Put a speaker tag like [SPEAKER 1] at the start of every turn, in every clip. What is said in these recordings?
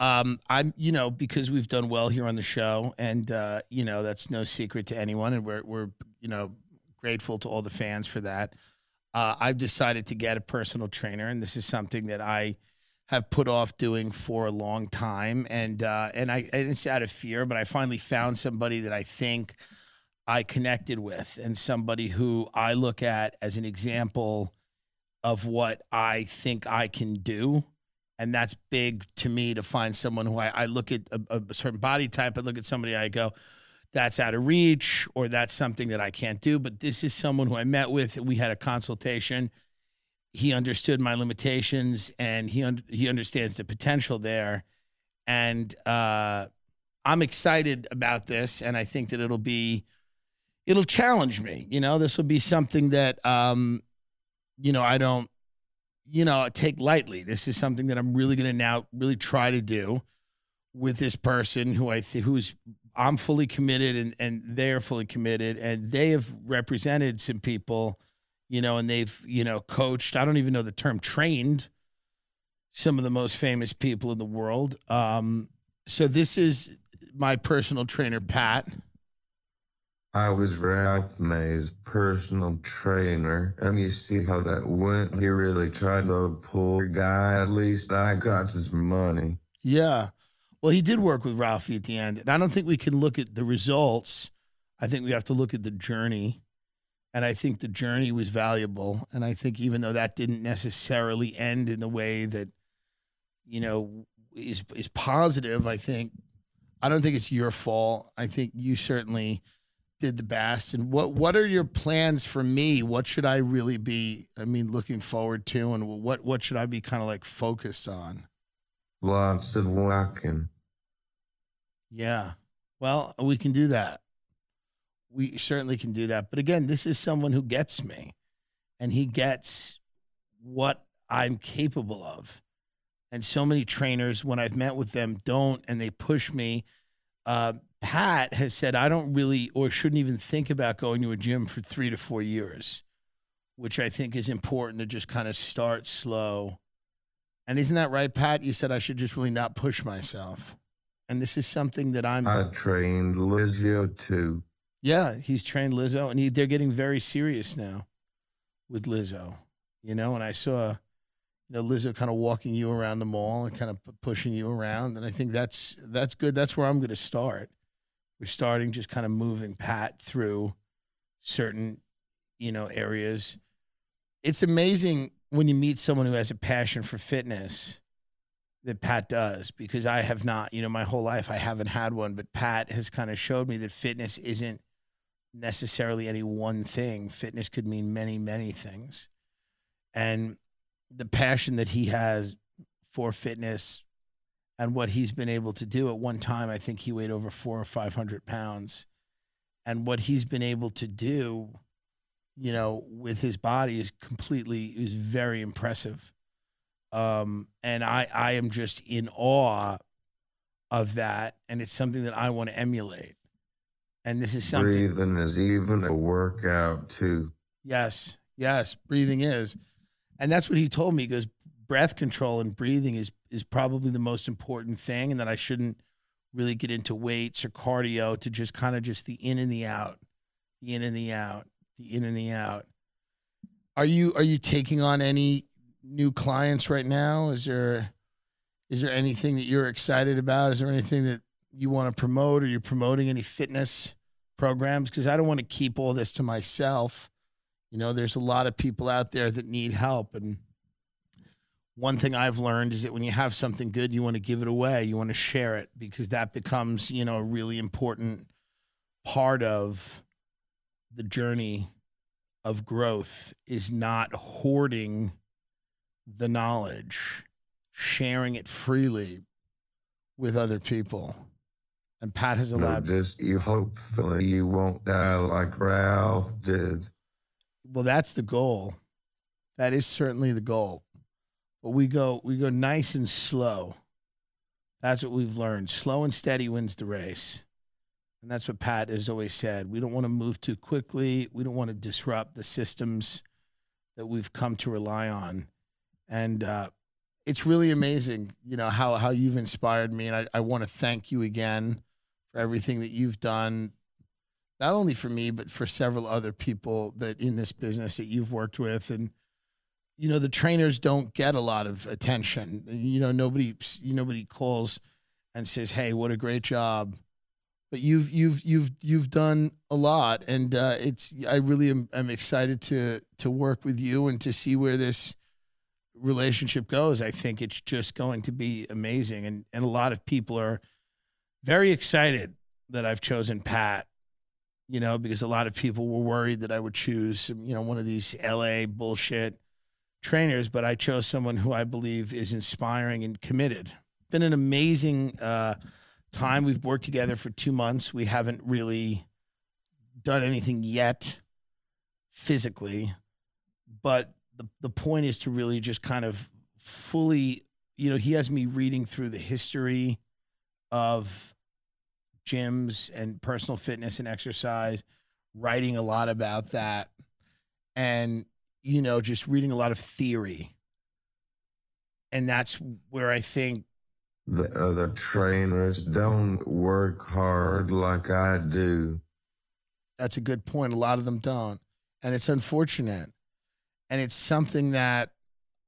[SPEAKER 1] Um, I'm, you know, because we've done well here on the show, and uh, you know that's no secret to anyone, and we're we're you know grateful to all the fans for that. Uh, I've decided to get a personal trainer, and this is something that I have put off doing for a long time, and uh, and I and it's out of fear, but I finally found somebody that I think I connected with, and somebody who I look at as an example of what I think I can do and that's big to me to find someone who I, I look at a, a, certain body type. I look at somebody, I go, that's out of reach, or that's something that I can't do. But this is someone who I met with. We had a consultation. He understood my limitations, and he un- he understands the potential there. And uh, I'm excited about this, and I think that it'll be it'll challenge me. You know, this will be something that um, you know I don't you know, take lightly. This is something that I'm really going to now really try to do with this person who I th- who's I'm fully committed and and they're fully committed and they have represented some people, you know, and they've you know coached. I don't even know the term trained some of the most famous people in the world. Um, so this is my personal trainer, Pat.
[SPEAKER 2] I was Ralph May's personal trainer, and you see how that went. He really tried to pull guy. At least I got his money.
[SPEAKER 1] Yeah. Well, he did work with Ralphie at the end. And I don't think we can look at the results. I think we have to look at the journey. And I think the journey was valuable. And I think even though that didn't necessarily end in the way that, you know, is is positive, I think I don't think it's your fault. I think you certainly did the best. And what what are your plans for me? What should I really be? I mean, looking forward to, and what what should I be kind of like focused on?
[SPEAKER 2] Lots of walking.
[SPEAKER 1] Yeah. Well, we can do that. We certainly can do that. But again, this is someone who gets me, and he gets what I'm capable of. And so many trainers, when I've met with them, don't, and they push me. Uh, Pat has said, I don't really or shouldn't even think about going to a gym for three to four years, which I think is important to just kind of start slow. And isn't that right, Pat? You said I should just really not push myself. And this is something that I'm.
[SPEAKER 2] I trained Lizzo too.
[SPEAKER 1] Yeah, he's trained Lizzo, and he, they're getting very serious now with Lizzo. You know, and I saw you know, Lizzo kind of walking you around the mall and kind of pushing you around. And I think that's that's good. That's where I'm going to start. We're starting just kind of moving Pat through certain, you know, areas. It's amazing when you meet someone who has a passion for fitness that Pat does because I have not, you know, my whole life I haven't had one, but Pat has kind of showed me that fitness isn't necessarily any one thing. Fitness could mean many, many things. And the passion that he has for fitness and what he's been able to do. At one time, I think he weighed over four or 500 pounds. And what he's been able to do, you know, with his body is completely, is very impressive. Um, and I, I am just in awe of that. And it's something that I want to emulate. And this is something.
[SPEAKER 2] Breathing is even a workout, too.
[SPEAKER 1] Yes, yes, breathing is. And that's what he told me. He goes, breath control and breathing is is probably the most important thing, and that I shouldn't really get into weights or cardio to just kind of just the in and the out, the in and the out, the in and the out. Are you are you taking on any new clients right now? Is there is there anything that you're excited about? Is there anything that you want to promote Are you're promoting any fitness programs? Because I don't want to keep all this to myself. You know, there's a lot of people out there that need help. And one thing I've learned is that when you have something good, you want to give it away, you want to share it because that becomes, you know, a really important part of the journey of growth is not hoarding the knowledge, sharing it freely. with other people. And Pat has
[SPEAKER 2] No,
[SPEAKER 1] allowed
[SPEAKER 2] just you hopefully you won't die like Ralph did.
[SPEAKER 1] well that's the goal that is certainly the goal but we go we go nice and slow. That's what we've learned. Slow and steady wins the race. And that's what pat has always said. We don't want to move too quickly. We don't want to disrupt the systems that we've come to rely on. And uh, it's really amazing you know how, how you've inspired me. And i, I want to thank you again for everything that you've done not only for me but for several other people that in this business that you've worked with. And you know the trainers don't get a lot of attention. You know nobody nobody calls and says hey what a great job. But you've you've you've you've done a lot and uh, it's i really am, am excited to to work with you and to see where this relationship goes. I think it's just going to be amazing and and a lot of people are very excited that i've chosen pat you know, because a lot of people were worried that I would choose, you know, one of these LA bullshit trainers, but I chose someone who I believe is inspiring and committed. Been an amazing uh, time. We've worked together for two months. We haven't really done anything yet physically, but the, the point is to really just kind of fully, you know, he has me reading through the history of gyms and personal fitness and exercise, writing a lot about that, and you know, just reading a lot of theory. And that's where I think
[SPEAKER 2] The other trainers don't work hard like I do.
[SPEAKER 1] that's a good point. A lot of them don't. And it's unfortunate. And it's something that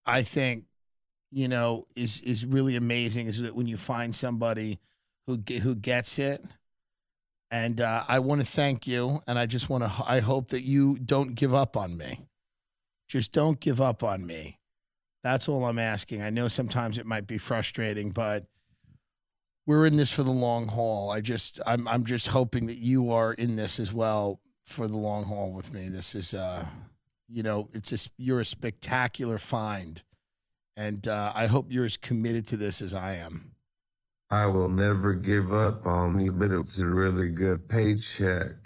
[SPEAKER 1] I think, you know, is is really amazing is that when you find somebody who who gets it. And uh, I want to thank you, and I just want to. I hope that you don't give up on me. Just don't give up on me. That's all I'm asking. I know sometimes it might be frustrating, but we're in this for the long haul. I just, I'm, I'm just hoping that you are in this as well for the long haul with me. This is, uh, you know, it's just you're a spectacular find, and uh, I hope you're as committed to this as I am.
[SPEAKER 2] I will never give up on you, but it's a really good paycheck.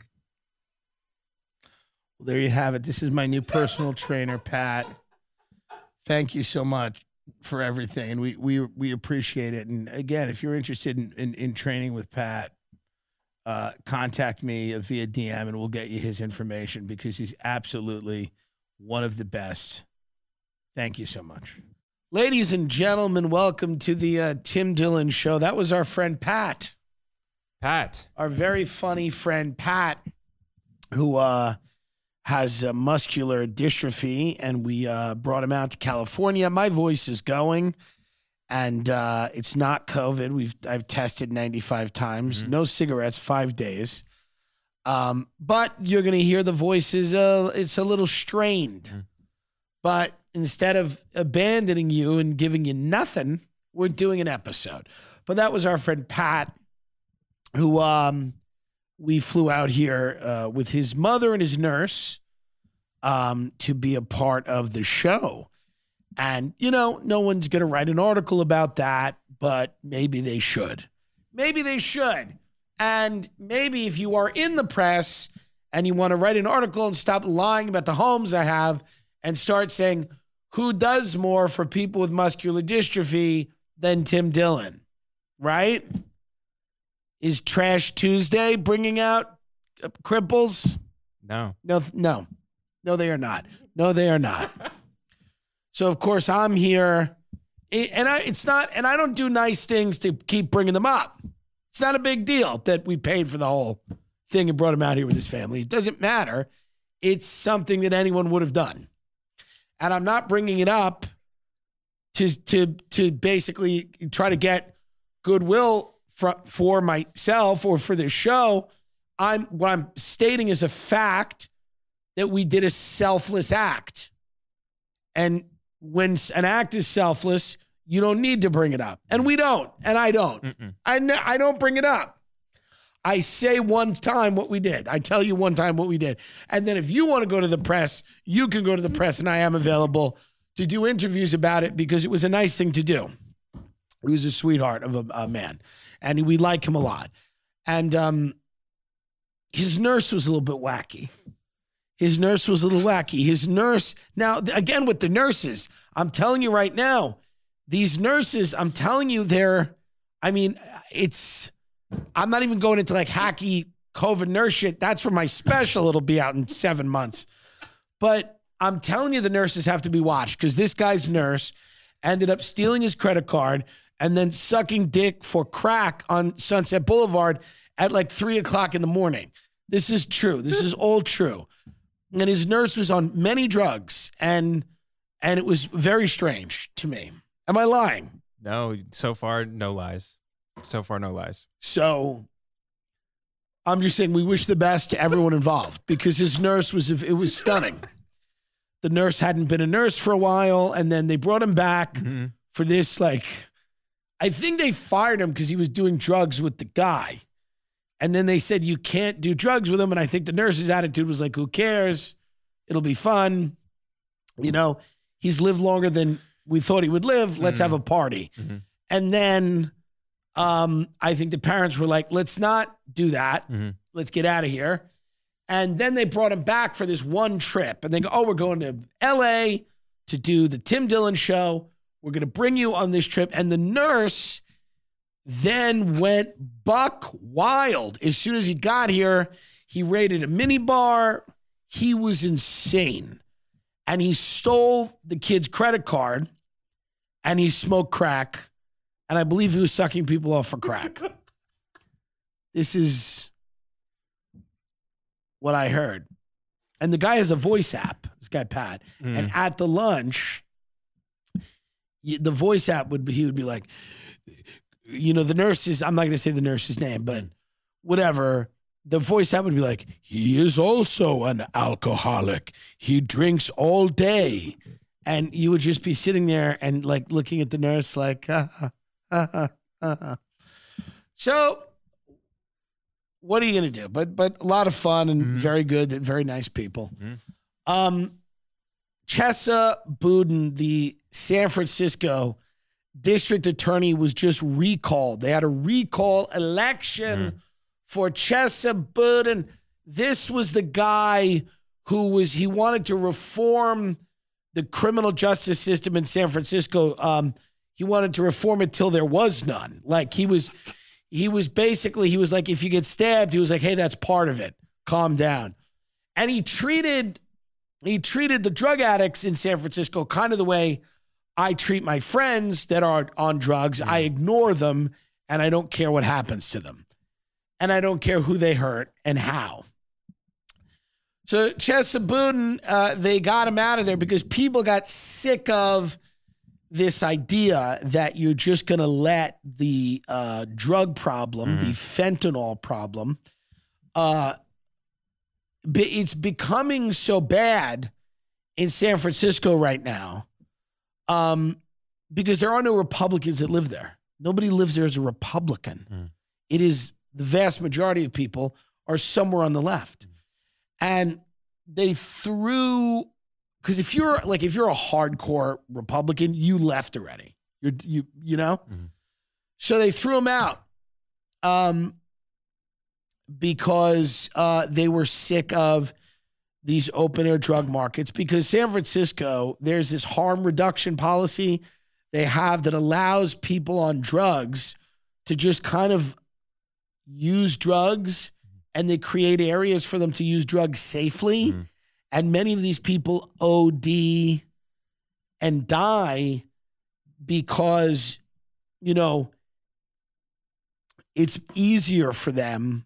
[SPEAKER 1] Well, there you have it. This is my new personal trainer, Pat. Thank you so much for everything, and we we we appreciate it. And again, if you're interested in in, in training with Pat, uh, contact me via DM, and we'll get you his information because he's absolutely one of the best. Thank you so much. Ladies and gentlemen, welcome to the uh, Tim Dillon Show. That was our friend Pat
[SPEAKER 3] Pat.
[SPEAKER 1] our very funny friend Pat, who uh, has uh, muscular dystrophy, and we uh, brought him out to California. My voice is going, and uh, it's not COVID. We've I've tested ninety five times. No cigarettes, five days. Um, but you're gonna hear the voices. Uh, it's a little strained, but instead of abandoning you and giving you nothing, we're doing an episode. But that was our friend Pat who um, we flew out here uh, with his mother and his nurse um, to be a part of the show. And, you know, no one's going to write an article about that, but maybe they should. Maybe they should. And maybe if you are in the press and you want to write an article and stop lying about the homes I have and start saying, who does more for people with muscular dystrophy than Tim Dillon, right? Is Trash Tuesday bringing out cripples?
[SPEAKER 3] No.
[SPEAKER 1] No, no, no, they are not. No, they are not. so of course I'm here, and I it's not, and I don't do nice things to keep bringing them up. It's not a big deal that we paid for the whole thing and brought him out here with his family. It doesn't matter. It's something that anyone would have done, and I'm not bringing it up to to to basically try to get goodwill for, for myself or for the show. I'm what I'm stating is a fact that we did a selfless act. And when an act is selfless, you don't need to bring it up. And we don't. And I don't. I, n- I don't bring it up. I say one time what we did. I tell you one time what we did. And then if you want to go to the press, you can go to the press, and I am available to do interviews about it because it was a nice thing to do. He was a sweetheart of a, a man, and we like him a lot. And um, his nurse was a little bit wacky. His nurse was a little wacky. His nurse, now, again, with the nurses, I'm telling you right now, these nurses, I'm telling you, they're, I mean, it's, I'm not even going into like hacky COVID nurse shit. That's for my special. It'll be out in seven months. But I'm telling you, the nurses have to be watched because this guy's nurse ended up stealing his credit card and then sucking dick for crack on Sunset Boulevard at like three o'clock in the morning. This is true. This is all true. And his nurse was on many drugs, and and it was very strange to me. Am I lying?
[SPEAKER 3] No, so far, no lies. So far, no lies.
[SPEAKER 1] So I'm just saying we wish the best to everyone involved because his nurse was it was stunning. The nurse hadn't been a nurse for a while, and then they brought him back
[SPEAKER 3] Mhm.
[SPEAKER 1] for this. Like, I think they fired him because he was doing drugs with the guy, and then they said you can't do drugs with him. And I think the nurse's attitude was like, "Who cares? It'll be fun." You know, he's lived longer than we thought he would live. Let's have a party.
[SPEAKER 3] Mhm.
[SPEAKER 1] And then um, I think the parents were like, let's not do that.
[SPEAKER 3] Mhm.
[SPEAKER 1] Let's get out of here. And then they brought him back for this one trip. And they go, oh, we're going to LA to do the Tim Dillon show. We're going to bring you on this trip. And the nurse then went buck wild. As soon as he got here, he raided a mini bar. He was insane. And he stole the kid's credit card and he smoked crack. And I believe he was sucking people off for crack. this is what I heard. And the guy has a voice app, this guy Pat. And mm. at the lunch, the voice app would be, he would be like, you know, the nurses, I'm not going to say the nurse's name, but whatever. The voice app would be like, he is also an alcoholic. He drinks all day. And you would just be sitting there and like looking at the nurse, like, "Ah, ah, ah, ah, ah, ah." so what are you going to do? But, but a lot of fun and very good, very nice people. Um, Chesa Budin, the San Francisco district attorney, was just recalled. They had a recall election for Chesa Budin. This was the guy who was, he wanted to reform the criminal justice system in San Francisco. Um, he wanted to reform it till there was none. Like he was, he was basically, he was like, if you get stabbed, he was like, hey, that's part of it. Calm down. And he treated he treated the drug addicts in San Francisco kind of the way I treat my friends that are on drugs. I ignore them and I don't care what happens to them. And I don't care who they hurt and how. So Chesa Budin, uh, they got him out of there because people got sick of this idea that you're just going to let the uh, drug problem, the fentanyl problem, uh, be- it's becoming so bad in San Francisco right now um, because there are no Republicans that live there. Nobody lives there as a Republican. It is the vast majority of people are somewhere on the left. And they threw because if you're like if you're a hardcore Republican, you left already. You're you you know? So they threw him out. Um because uh, they were sick of these open air drug markets. Because San Francisco, there's this harm reduction policy they have that allows people on drugs to just kind of use drugs and they create areas for them to use drugs safely. Mm-hmm. And many of these people OD and die because, you know, it's easier for them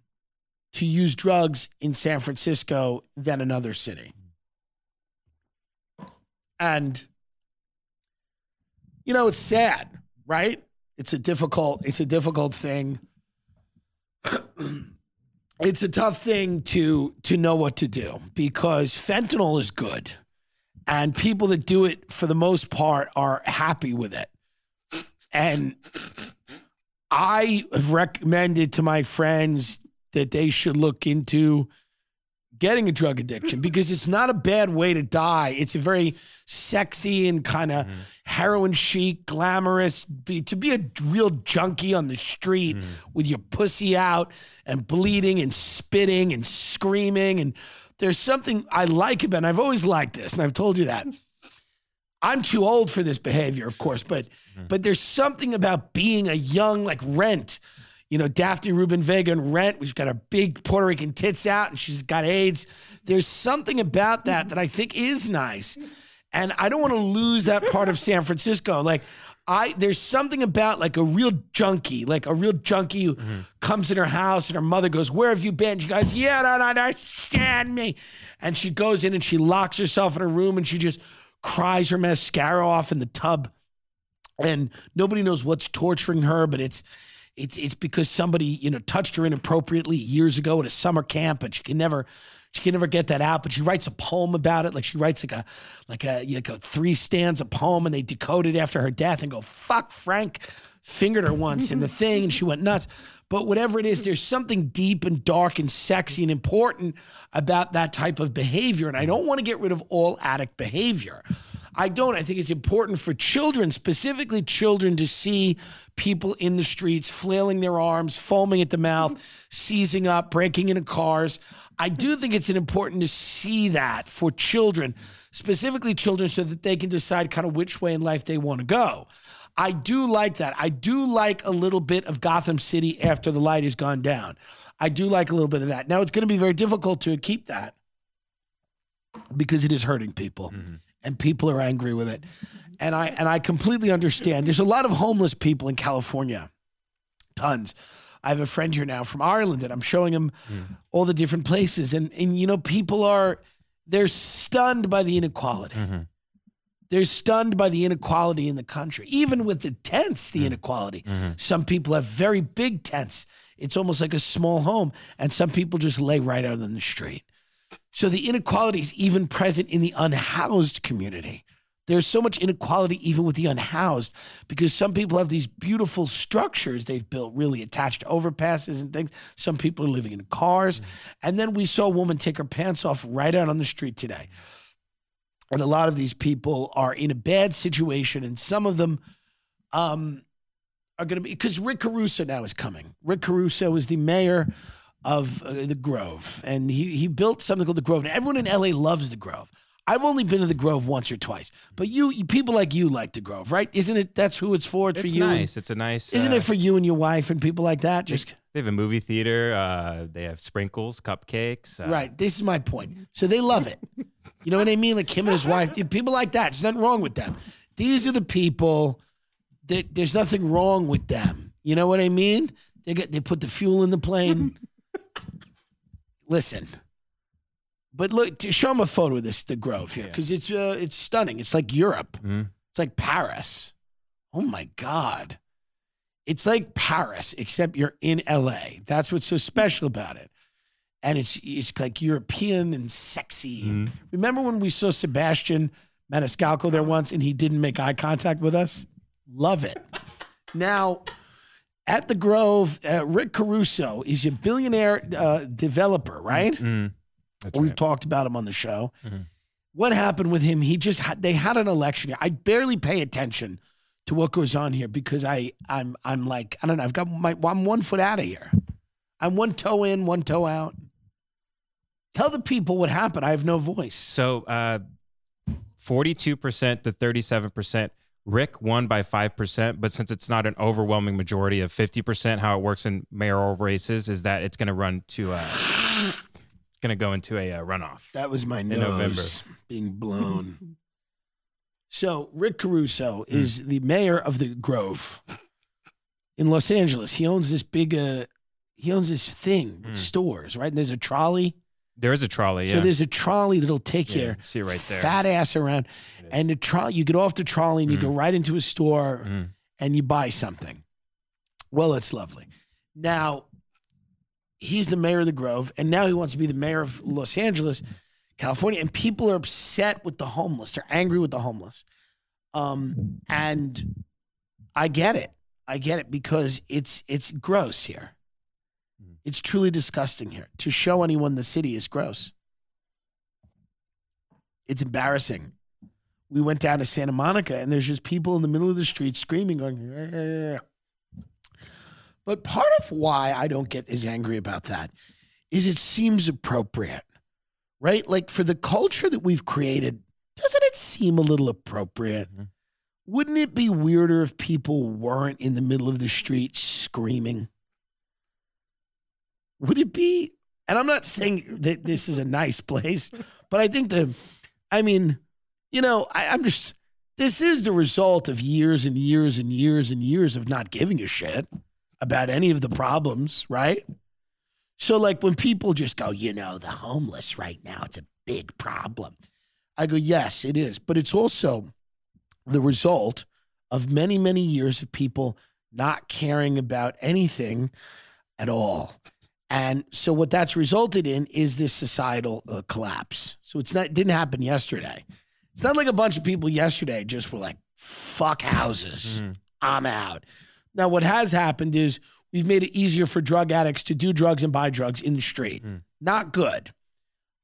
[SPEAKER 1] to use drugs in San Francisco than another city. And you know, it's sad, right? It's a difficult it's a difficult thing. it's a tough thing to to know what to do because fentanyl is good. And people that do it for the most part are happy with it. And I have recommended to my friends that they should look into getting a drug addiction because it's not a bad way to die. It's a very sexy and kind of mm-hmm. heroin chic, glamorous. Be, to be a real junkie on the street mm-hmm. with your pussy out and bleeding and spitting and screaming. And there's something I like about it. And I've always liked this, and I've told you that. I'm too old for this behavior, of course, but mm-hmm. but there's something about being a young like Rent, you know, Daphne Rubin Vega and Rent. She's got her big Puerto Rican tits out, and she's got AIDS. There's something about that that I think is nice, and I don't want to lose that part of San Francisco. Like I, there's something about like a real junkie, like a real junkie who mm-hmm. comes in her house and her mother goes, "Where have you been?" She goes, "You don't understand me," and she goes in and she locks herself in her room and she just cries her mascara off in the tub and nobody knows what's torturing her, but it's it's it's because somebody you know touched her inappropriately years ago at a summer camp, and she can never she can never get that out. But she writes a poem about it, like she writes like a like a like a three stanza poem, and they decode it after her death and go fuck Frank fingered her once in the thing, and she went nuts. But whatever it is, there's something deep and dark and sexy and important about that type of behavior, and I don't want to get rid of all addict behavior. I don't. I think it's important for children, specifically children, to see people in the streets flailing their arms, foaming at the mouth, seizing up, breaking into cars. I do think it's important to see that for children, specifically children, so that they can decide kind of which way in life they want to go. I do like that. I do like a little bit of Gotham City after the light has gone down. I do like a little bit of that. Now, it's going to be very difficult to keep that because it is hurting people mm-hmm. And people are angry with it. And I and I completely understand. There's a lot of homeless people in California. Tons. I have a friend here now from Ireland that I'm showing him hmm. all the different places and and you know people are they're stunned by the inequality. Mm-hmm. They're stunned by the inequality in the country. Even with the tents, the hmm. inequality. Mm-hmm. Some people have very big tents. It's almost like a small home and some people just lay right out on the street. So the inequality is even present in the unhoused community. There's so much inequality even with the unhoused because some people have these beautiful structures they've built really attached overpasses and things. Some people are living in cars. And then we saw a woman take her pants off right out on the street today. And a lot of these people are in a bad situation, and some of them um, are going to be because Rick Caruso now is coming. Rick Caruso is the mayor of uh, the Grove, and he he built something called the Grove. And everyone in LA loves the Grove. I've only been to the Grove once or twice, but you, you people like you like the Grove, right? Isn't it? That's who it's for. It's,
[SPEAKER 3] It's
[SPEAKER 1] for you.
[SPEAKER 3] nice. It's a nice.
[SPEAKER 1] Isn't
[SPEAKER 3] uh,
[SPEAKER 1] it for you and your wife and people like that? Just
[SPEAKER 3] They have a movie theater. Uh, they have sprinkles, cupcakes. Uh,
[SPEAKER 1] Right. This is my point. So they love it. You know what I mean? Like him and his wife, people like that. There's nothing wrong with them. These are the people that there's nothing wrong with them. You know what I mean? They get they put the fuel in the plane. Listen. But look, to show them a photo of this, the Grove here, because it's uh, it's stunning. It's like Europe.
[SPEAKER 3] Mhm.
[SPEAKER 1] It's like Paris. Oh my God. It's like Paris, except you're in LA. That's what's so special about it. And it's it's like European and sexy. And remember when we saw Sebastian Maniscalco there once and he didn't make eye contact with us? Love it. Now, at the Grove, uh, Rick Caruso is a billionaire uh, developer, right?
[SPEAKER 3] Mm, that's
[SPEAKER 1] We've
[SPEAKER 3] right.
[SPEAKER 1] talked about him on the show. What happened with him? He just had, they had an election. I barely pay attention to what goes on here because I I'm I'm like I don't know. I've got my I'm one foot out of here. I'm one toe in, one toe out. Tell the people what happened. I have no voice.
[SPEAKER 3] So, uh, forty-two percent to thirty-seven percent. Rick won by five percent, but since it's not an overwhelming majority of fifty percent, how it works in mayoral races is that it's going to run to a going to go into a uh, runoff.
[SPEAKER 1] That was my
[SPEAKER 3] November.
[SPEAKER 1] nose being blown. so Rick Caruso is the mayor of the Grove in Los Angeles. He owns this big uh he owns this thing with
[SPEAKER 3] Mm.
[SPEAKER 1] stores, right? And there's a trolley.
[SPEAKER 3] There is a trolley.
[SPEAKER 1] So
[SPEAKER 3] Yeah.
[SPEAKER 1] there's a trolley that'll take
[SPEAKER 3] Yeah,
[SPEAKER 1] your
[SPEAKER 3] see right there.
[SPEAKER 1] fat ass around. And the trolley you get off the trolley and you go right into a store
[SPEAKER 3] Mm.
[SPEAKER 1] and you buy something. Well, it's lovely. Now, he's the mayor of the Grove, and now he wants to be the mayor of Los Angeles, California, and people are upset with the homeless. They're angry with the homeless. Um, and I get it. I get it because it's it's gross here. It's truly disgusting here. To show anyone the city is gross. It's embarrassing. We went down to Santa Monica and there's just people in the middle of the street screaming, going. But part of why I don't get as angry about that is it seems appropriate, right? Like for the culture that we've created, doesn't it seem a little appropriate?
[SPEAKER 3] Mhm.
[SPEAKER 1] Wouldn't it be weirder if people weren't in the middle of the street screaming? Would it be? And I'm not saying that this is a nice place, but I think the, I mean, you know, I, I'm just, this is the result of years and years and years and years of not giving a shit about any of the problems, right? So, like, when people just go, you know, the homeless right now, it's a big problem. I go, yes, it is. But it's also the result of many, many years of people not caring about anything at all. And so, what that's resulted in is this societal uh, collapse. So, it's not, it didn't happen yesterday. It's not like a bunch of people yesterday just were like, fuck houses.
[SPEAKER 3] Mhm.
[SPEAKER 1] I'm out. Now, what has happened is we've made it easier for drug addicts to do drugs and buy drugs in the street.
[SPEAKER 3] Mm.
[SPEAKER 1] Not good.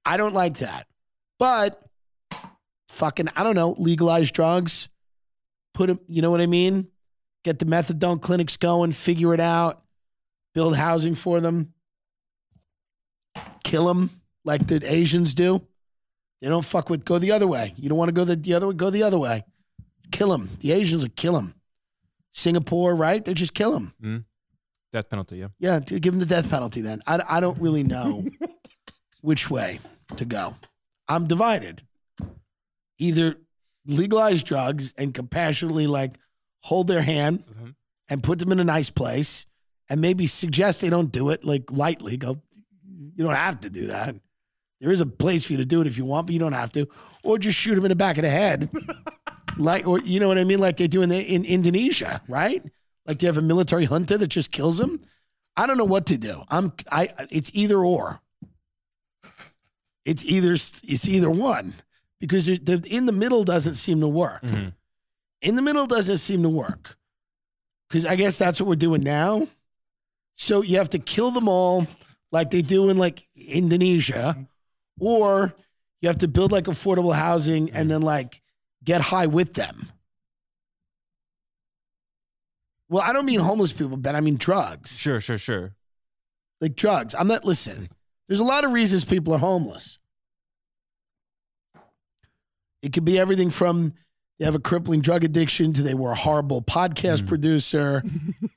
[SPEAKER 1] I don't like that. But fucking, I don't know, legalize drugs, put them, you know what I mean? Get the methadone clinics going, figure it out, build housing for them, kill them like the Asians do. They don't fuck with, go the other way. You don't want to go the, the other way, go the other way. Kill them. The Asians will kill them. Singapore, right? They just kill them.
[SPEAKER 3] Death penalty. Yeah.
[SPEAKER 1] Yeah, to give them the death penalty then. I, I don't really know which way to go. I'm divided. Either legalize drugs and compassionately like hold their hand
[SPEAKER 3] Mhm.
[SPEAKER 1] and put them in a nice place and maybe suggest they don't do it like lightly. Go, you don't have to do that. There is a place for you to do it if you want, but you don't have to. Or just shoot them in the back of the head. like, or you know what I mean? Like they do in, the, in Indonesia, right? Like they have a military junta that just kills them. I don't know what to do. I'm I it's either or. It's either it's either one because the, the in the middle doesn't seem to work.
[SPEAKER 3] Mhm.
[SPEAKER 1] In the middle doesn't seem to work because I guess that's what we're doing now. So you have to kill them all like they do in like Indonesia, or you have to build like affordable housing and then like get high with them. Well, I don't mean homeless people, Ben. I mean drugs
[SPEAKER 3] Sure. Sure. Sure.
[SPEAKER 1] like drugs. I'm not listen. There's a lot of reasons people are homeless. It could be everything from they have a crippling drug addiction to they were a horrible podcast
[SPEAKER 3] Mm.
[SPEAKER 1] producer.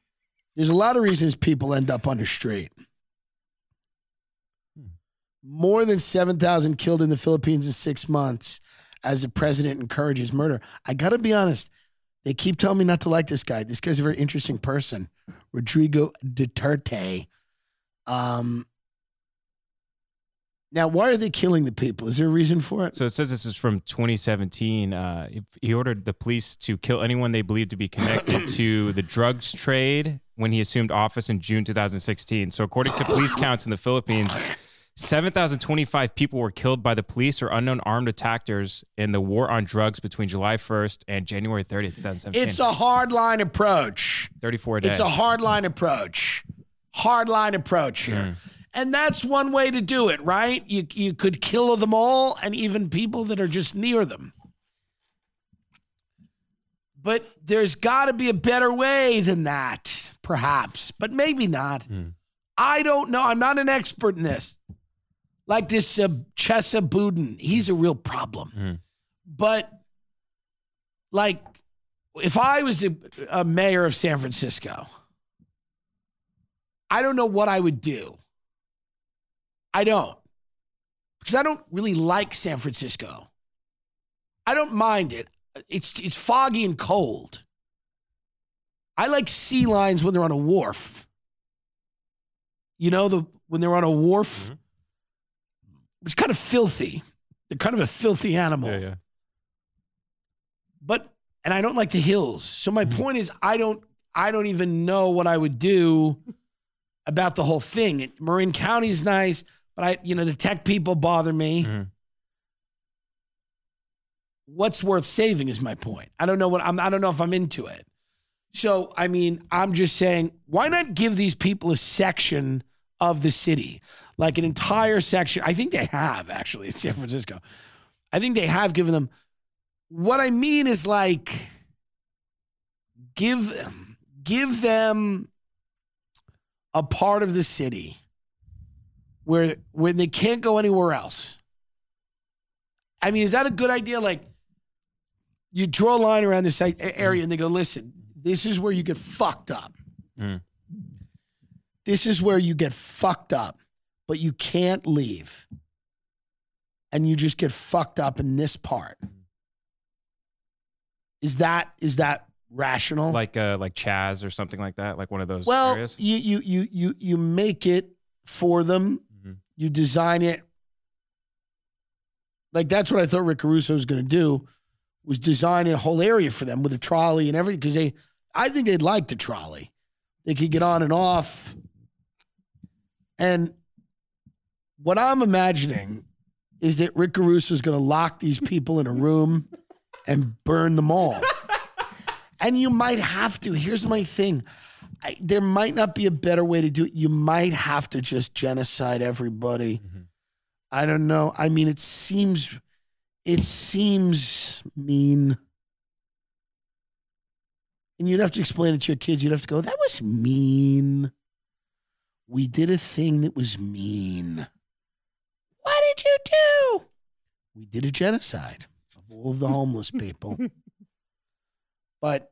[SPEAKER 1] There's a lot of reasons people end up on the street. More than 7,000 killed in the Philippines in six months as the president encourages murder. I got to be honest. They keep telling me not to like this guy. This guy's a very interesting person. Rodrigo Duterte. Um, now, why are they killing the people? Is there a reason for it?
[SPEAKER 3] So it says this is from 2017. Uh, he ordered the police to kill anyone they believed to be connected to the drugs trade when he assumed office in June 2016. So according to police counts in the Philippines, 7,025 people were killed by the police or unknown armed attackers in the war on drugs between July 1st and January 30th, 2017.
[SPEAKER 1] It's a hard line approach.
[SPEAKER 3] 34 a day.
[SPEAKER 1] It's a hard line approach. Hard line approach here. Mm. And that's one way to do it, right? You you could kill them all and even people that are just near them. But there's got to be a better way than that, perhaps, but maybe not. Mm. I don't know. I'm not an expert in this. Like this uh, Chesa Budin, he's a real problem.
[SPEAKER 3] Mhm.
[SPEAKER 1] But like, if I was a, a mayor of San Francisco, I don't know what I would do. I don't. Because I don't really like San Francisco. I don't mind it. It's it's foggy and cold. I like sea lions when they're on a wharf. You know, the when they're on a wharf.
[SPEAKER 3] Mhm.
[SPEAKER 1] It's kind of filthy. They're kind of a filthy animal
[SPEAKER 3] yeah, yeah.
[SPEAKER 1] but and I don't like the hills. So my point is I don't I don't even know what I would do about the whole thing. It, Marin County is nice, but I you know the tech people bother me.
[SPEAKER 3] Mhm.
[SPEAKER 1] What's worth saving is my point. I don't know what I'm I don't know if I'm into it. So I mean, I'm just saying why not give these people a section of the city? Like an entire section. I think they have actually in San Francisco. I think they have given them. What I mean is like give them, give them a part of the city where when they can't go anywhere else. I mean, is that a good idea? Like you draw a line around this area and they go, listen, this is where you get fucked up.
[SPEAKER 3] Mm.
[SPEAKER 1] This is where you get fucked up, but you can't leave. And you just get fucked up in this part. Is that is that rational?
[SPEAKER 3] Like uh like Chaz or something like that, like one of those
[SPEAKER 1] well,
[SPEAKER 3] areas.
[SPEAKER 1] you you you you you make it for them.
[SPEAKER 3] Mhm.
[SPEAKER 1] You design it. Like that's what I thought Rick Caruso was going to do, was design a whole area for them with a trolley and everything. Because they, I think they'd like the trolley. They could get on and off. And what I'm imagining is that Rick Caruso is going to lock these people in a room and burn them all. And you might have to. Here's my thing. I, there might not be a better way to do it. You might have to just genocide everybody. I don't know. I mean, it seems, it seems mean. And you'd have to explain it to your kids. You'd have to go, that was mean. We did a thing that was mean. What did you do? We did a genocide of all of the homeless people. but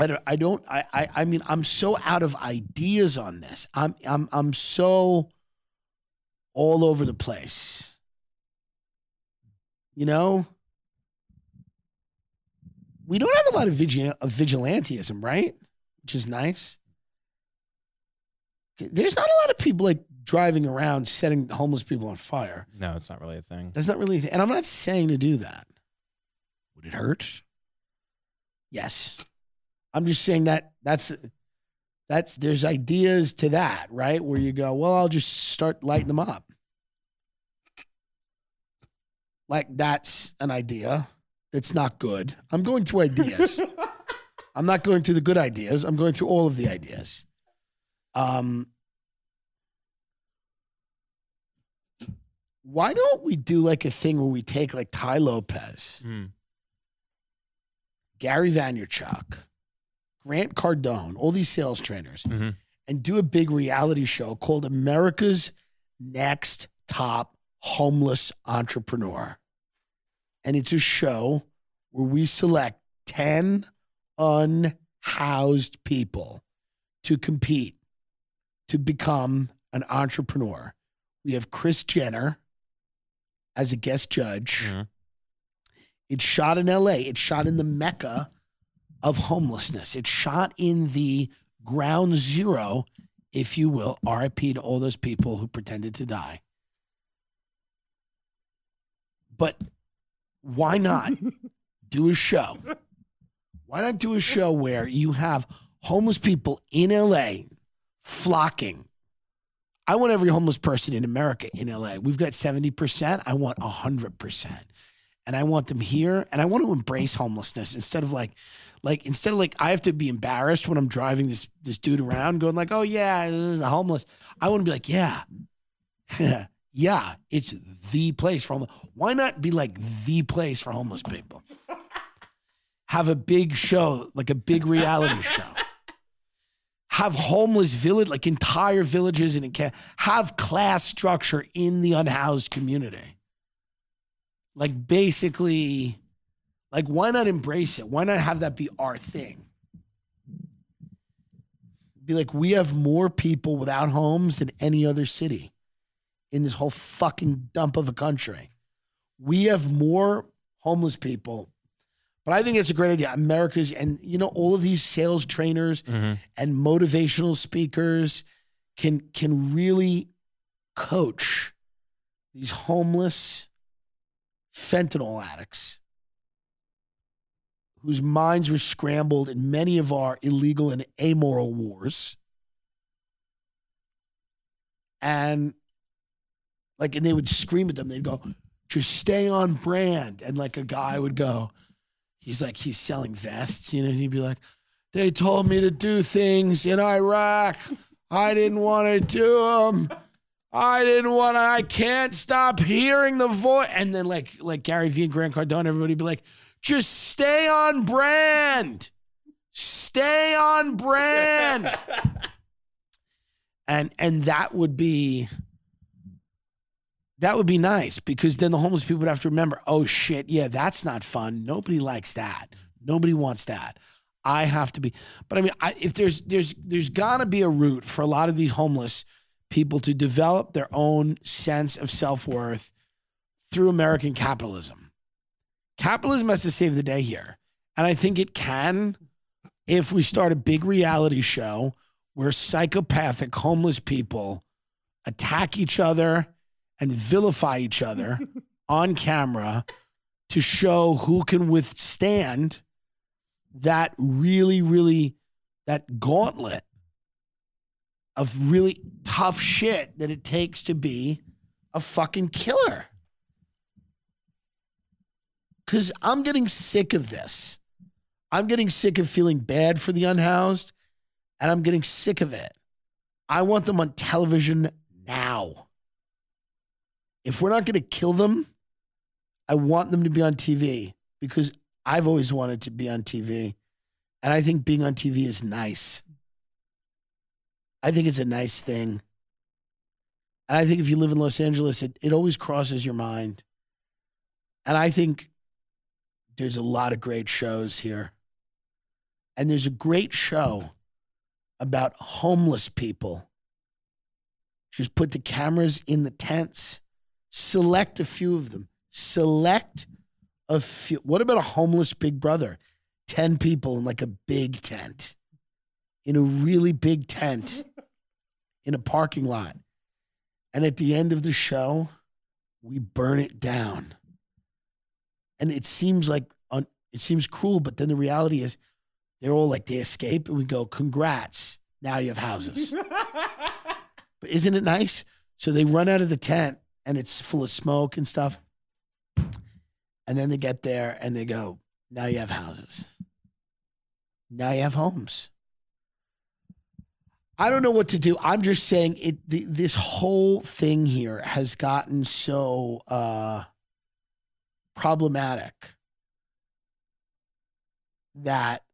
[SPEAKER 1] I don't, I don't I, I I mean I'm so out of ideas on this. I'm I'm I'm so all over the place. You know? We don't have a lot of, vigil- of vigilantism, right? Which is nice. There's not a lot of people like driving around setting homeless people on fire.
[SPEAKER 3] No, it's not really a thing.
[SPEAKER 1] That's not really, a thing. and I'm not saying to do that. Would it hurt? Yes. I'm just saying that that's that's there's ideas to that, right? Where you go, well, I'll just start lighting them up. Like that's an idea that's not good. I'm going through ideas. I'm not going through the good ideas. I'm going through all of the ideas. Um, why don't we do like a thing where we take like Tai Lopez,
[SPEAKER 3] Mm.
[SPEAKER 1] Gary Vaynerchuk, Grant Cardone, all these sales trainers,
[SPEAKER 3] Mhm.
[SPEAKER 1] and do a big reality show called America's Next Top Homeless Entrepreneur. And it's a show where we select 10 unhoused people to compete to become an entrepreneur. We have Kris Jenner as a guest judge.
[SPEAKER 3] Mhm.
[SPEAKER 1] It's shot in LA. It's shot in the mecca of homelessness. It's shot in the ground zero, if you will, RIP to all those people who pretended to die. But why not do a show? Why not do a show where you have homeless people in LA flocking? I want every homeless person in America in LA. We've got 70%. I want 100%. And I want them here and I want to embrace homelessness instead of like like instead of like I have to be embarrassed when I'm driving this this dude around going like, "Oh yeah, this is a homeless." I want to be like, "Yeah." yeah, it's the place for homeless. Why not be like the place for homeless people? Have a big show, like a big reality show. Have homeless village, like entire villages and have class structure in the unhoused community. Like basically, like why not embrace it? Why not have that be our thing? Be like, we have more people without homes than any other city in this whole fucking dump of a country. We have more homeless people. But I think it's a great idea. America's, and you know, all of these sales trainers
[SPEAKER 3] Mhm.
[SPEAKER 1] and motivational speakers can can really coach these homeless fentanyl addicts whose minds were scrambled in many of our illegal and amoral wars. And like, and they would scream at them. They'd go, just stay on brand. And like a guy would go, he's like, he's selling vests, you know, and he'd be like, they told me to do things in Iraq. I didn't want to do them. I didn't want to, I can't stop hearing the voice. And then like like Gary Vee and Grant Cardone, everybody be like, just stay on brand. Stay on brand. and and that would be that would be nice because then the homeless people would have to remember, oh shit, yeah, that's not fun. Nobody likes that. Nobody wants that. I have to be. But I mean, I, if there's there's there's gotta be a route for a lot of these homeless people to develop their own sense of self worth through American capitalism. Capitalism has to save the day here, and I think it can if we start a big reality show where psychopathic homeless people attack each other and vilify each other on camera to show who can withstand that really, really, that gauntlet of really tough shit that it takes to be a fucking killer. Because I'm getting sick of this. I'm getting sick of feeling bad for the unhoused, and I'm getting sick of it. I want them on television now. If we're not going to kill them, I want them to be on TV because I've always wanted to be on TV. And I think being on TV is nice. I think it's a nice thing. And I think if you live in Los Angeles, it, it always crosses your mind. And I think there's a lot of great shows here. And there's a great show about homeless people. Just put the cameras in the tents, select a few of them, select a few. What about a homeless big brother? 10 people in like a big tent, in a really big tent, in a parking lot. And at the end of the show, we burn it down. And it seems like it seems cruel, but then the reality is they're all like they escape and we go, congrats. Now you have houses. but isn't it nice? So they run out of the tent and it's full of smoke and stuff. And then they get there and they go, now you have houses. Now you have homes. I don't know what to do. I'm just saying it. The, this whole thing here has gotten so uh, problematic that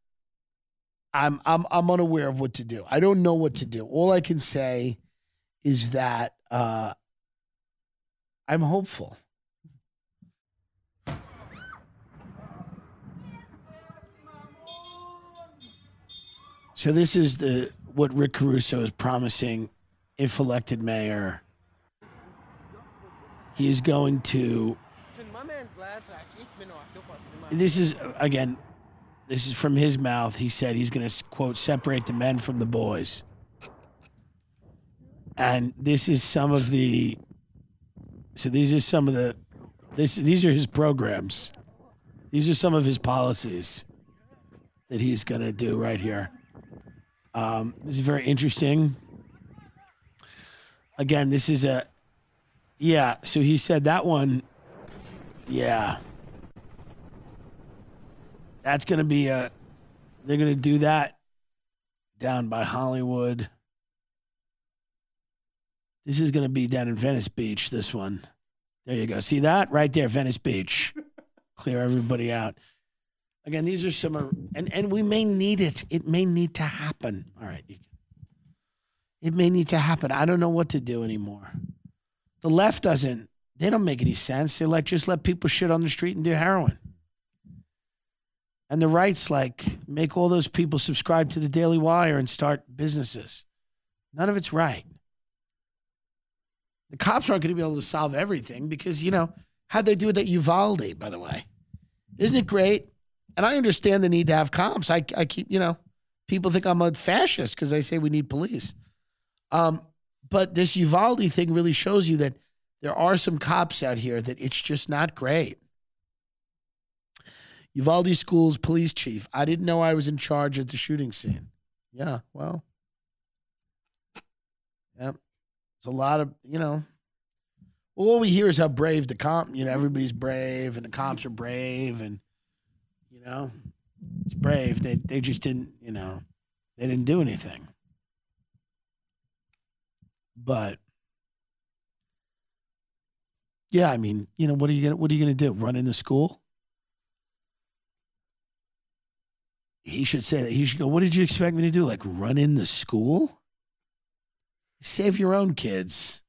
[SPEAKER 1] I'm I'm I'm unaware of what to do. I don't know what to do. All I can say is that uh, I'm hopeful. So this is the what Rick Caruso is promising if elected mayor. He is going to. This is again. This is from his mouth. He said he's going to quote separate the men from the boys. And this is some of the. So these are some of the. This these are his programs. These are some of his policies that he's going to do right here. Um, this is very interesting. Again, this is a, yeah. So he said that one, yeah. That's going to be a, they're going to do that down by Hollywood. This is going to be down in Venice Beach, this one. There you go. See that? Right there, Venice Beach. Clear everybody out. Again, these are some, and and we may need it. It may need to happen. All right, it may need to happen. I don't know what to do anymore. The left doesn't. They don't make any sense. They're like, just let people shit on the street and do heroin. And the right's like, make all those people subscribe to the Daily Wire and start businesses. None of it's right. The cops aren't going to be able to solve everything because, you know, how'd they do that Uvalde, by the way? Isn't it great? And I understand the need to have cops. I, I keep, you know, people think I'm a fascist because I say we need police. Um, but this Uvalde thing really shows you that there are some cops out here that it's just not great. Uvalde Schools police chief. I didn't know I was in charge at the shooting scene. Yeah, well, yeah, it's a lot of you know. Well, all we hear is how brave the comp. You know, everybody's brave, and the cops are brave, and you know, it's brave. They they just didn't, you know, they didn't do anything. But Yeah, I mean, you know, what are you gonna what are you gonna do? Run into school? He should say that. He should go, what did you expect me to do? Like run in the school? Save your own kids.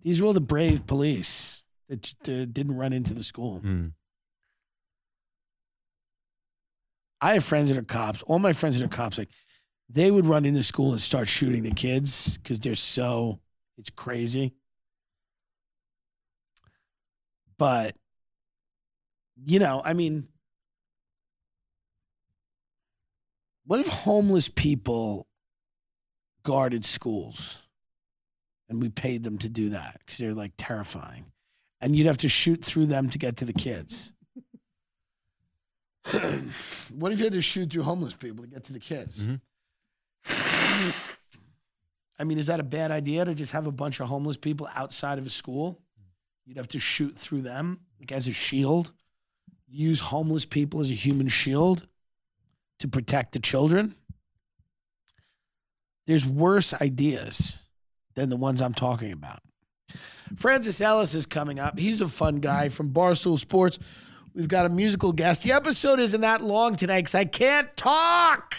[SPEAKER 1] These were all the brave police that uh, didn't run into the school.
[SPEAKER 3] Mm.
[SPEAKER 1] I have friends that are cops. All my friends that are cops, like they would run into school and start shooting the kids because they're so it's crazy. But you know, I mean, what if homeless people guarded schools and we paid them to do that because they're like terrifying, and you'd have to shoot through them to get to the kids. what if you had to shoot through homeless people to get to the kids?
[SPEAKER 3] Mhm.
[SPEAKER 1] I mean, is that a bad idea to just have a bunch of homeless people outside of a school? You'd have to shoot through them like as a shield. Use homeless people as a human shield to protect the children. There's worse ideas than the ones I'm talking about. Francis Ellis is coming up. He's a fun guy from Barstool Sports. We've got a musical guest. The episode isn't that long tonight because I can't talk.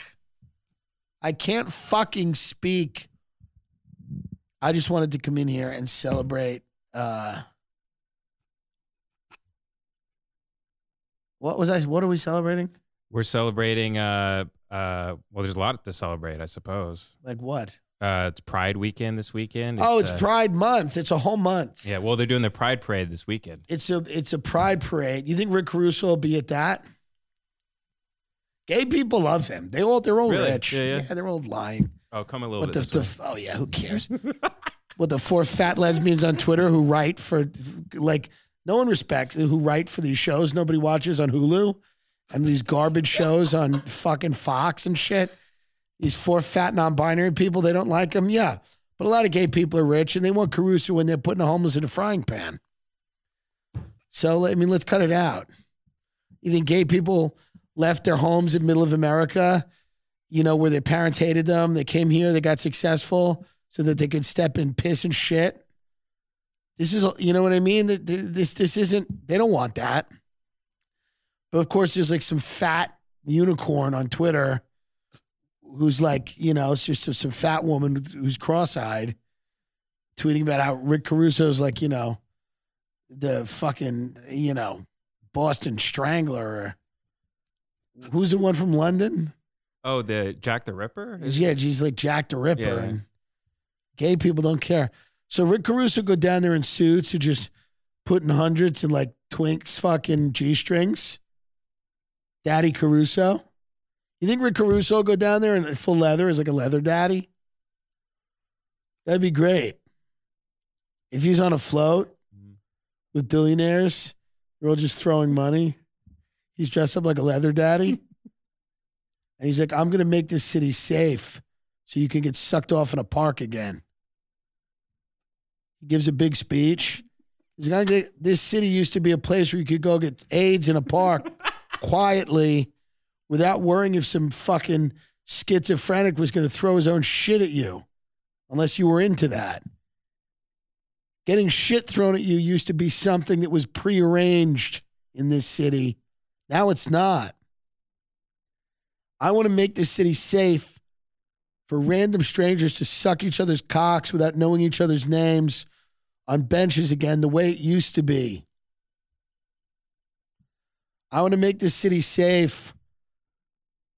[SPEAKER 1] I can't fucking speak. I just wanted to come in here and celebrate. Uh, what was I? What are we celebrating?
[SPEAKER 3] We're celebrating. Uh, uh, well, there's a lot to celebrate, I suppose.
[SPEAKER 1] Like what?
[SPEAKER 3] Uh, it's Pride weekend this weekend.
[SPEAKER 1] oh, it's
[SPEAKER 3] uh,
[SPEAKER 1] Pride Month. It's a whole month.
[SPEAKER 3] Yeah, well, they're doing the Pride Parade this weekend.
[SPEAKER 1] It's a it's a Pride parade. You think Rick Caruso will be at that? Gay people love him. They all they're all
[SPEAKER 3] Really?
[SPEAKER 1] rich.
[SPEAKER 3] Yeah, yeah.
[SPEAKER 1] they're all lying.
[SPEAKER 3] Oh, come a little
[SPEAKER 1] What
[SPEAKER 3] bit.
[SPEAKER 1] the, the oh yeah, who cares? With the four fat lesbians on Twitter who write for like no one respects who write for these shows nobody watches on Hulu and these garbage shows on fucking Fox and shit. These four fat non-binary people they don't like them. Yeah, but a lot of gay people are rich and they want Caruso when they're putting the homeless in a frying pan. So I mean, let's cut it out. You think gay people left their homes in the middle of America? you know, where their parents hated them. They came here, they got successful so that they could step in piss and shit. This is, you know what I mean? Th- th- This, this isn't, they don't want that. But of course, there's like some fat unicorn on Twitter who's like, you know, it's just some, some fat woman who's cross eyed tweeting about how Rick Caruso's like, you know, the fucking, you know, Boston Strangler. Or, who's the one from London?
[SPEAKER 3] Oh, the Jack the Ripper.
[SPEAKER 1] Yeah, she's like Jack the Ripper,
[SPEAKER 3] Yeah.
[SPEAKER 1] and gay people don't care. So Rick Caruso go down there in suits who just putting hundreds in like Twinks fucking G strings. Daddy Caruso. You think Rick Caruso will go down there in full leather as like a leather daddy? That'd be great. If he's on a float with billionaires, they're all just throwing money. He's dressed up like a leather daddy. And he's like, I'm going to make this city safe so you can get sucked off in a park again. He gives a big speech. He's going to this city used to be a place where you could go get AIDS in a park quietly without worrying if some fucking schizophrenic was going to throw his own shit at you, unless you were into that. Getting shit thrown at you used to be something that was prearranged in this city. Now it's not. I want to make this city safe for random strangers to suck each other's cocks without knowing each other's names on benches again, the way it used to be. I want to make this city safe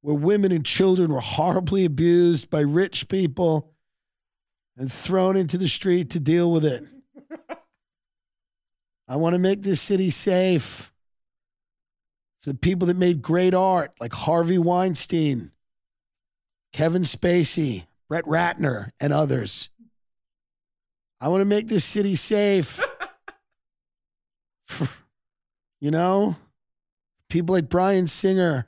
[SPEAKER 1] where women and children were horribly abused by rich people and thrown into the street to deal with it. I want to make this city safe for the people that made great art, like Harvey Weinstein, Kevin Spacey, Brett Ratner, and others. I want to make this city safe. for, you know, people like Bryan Singer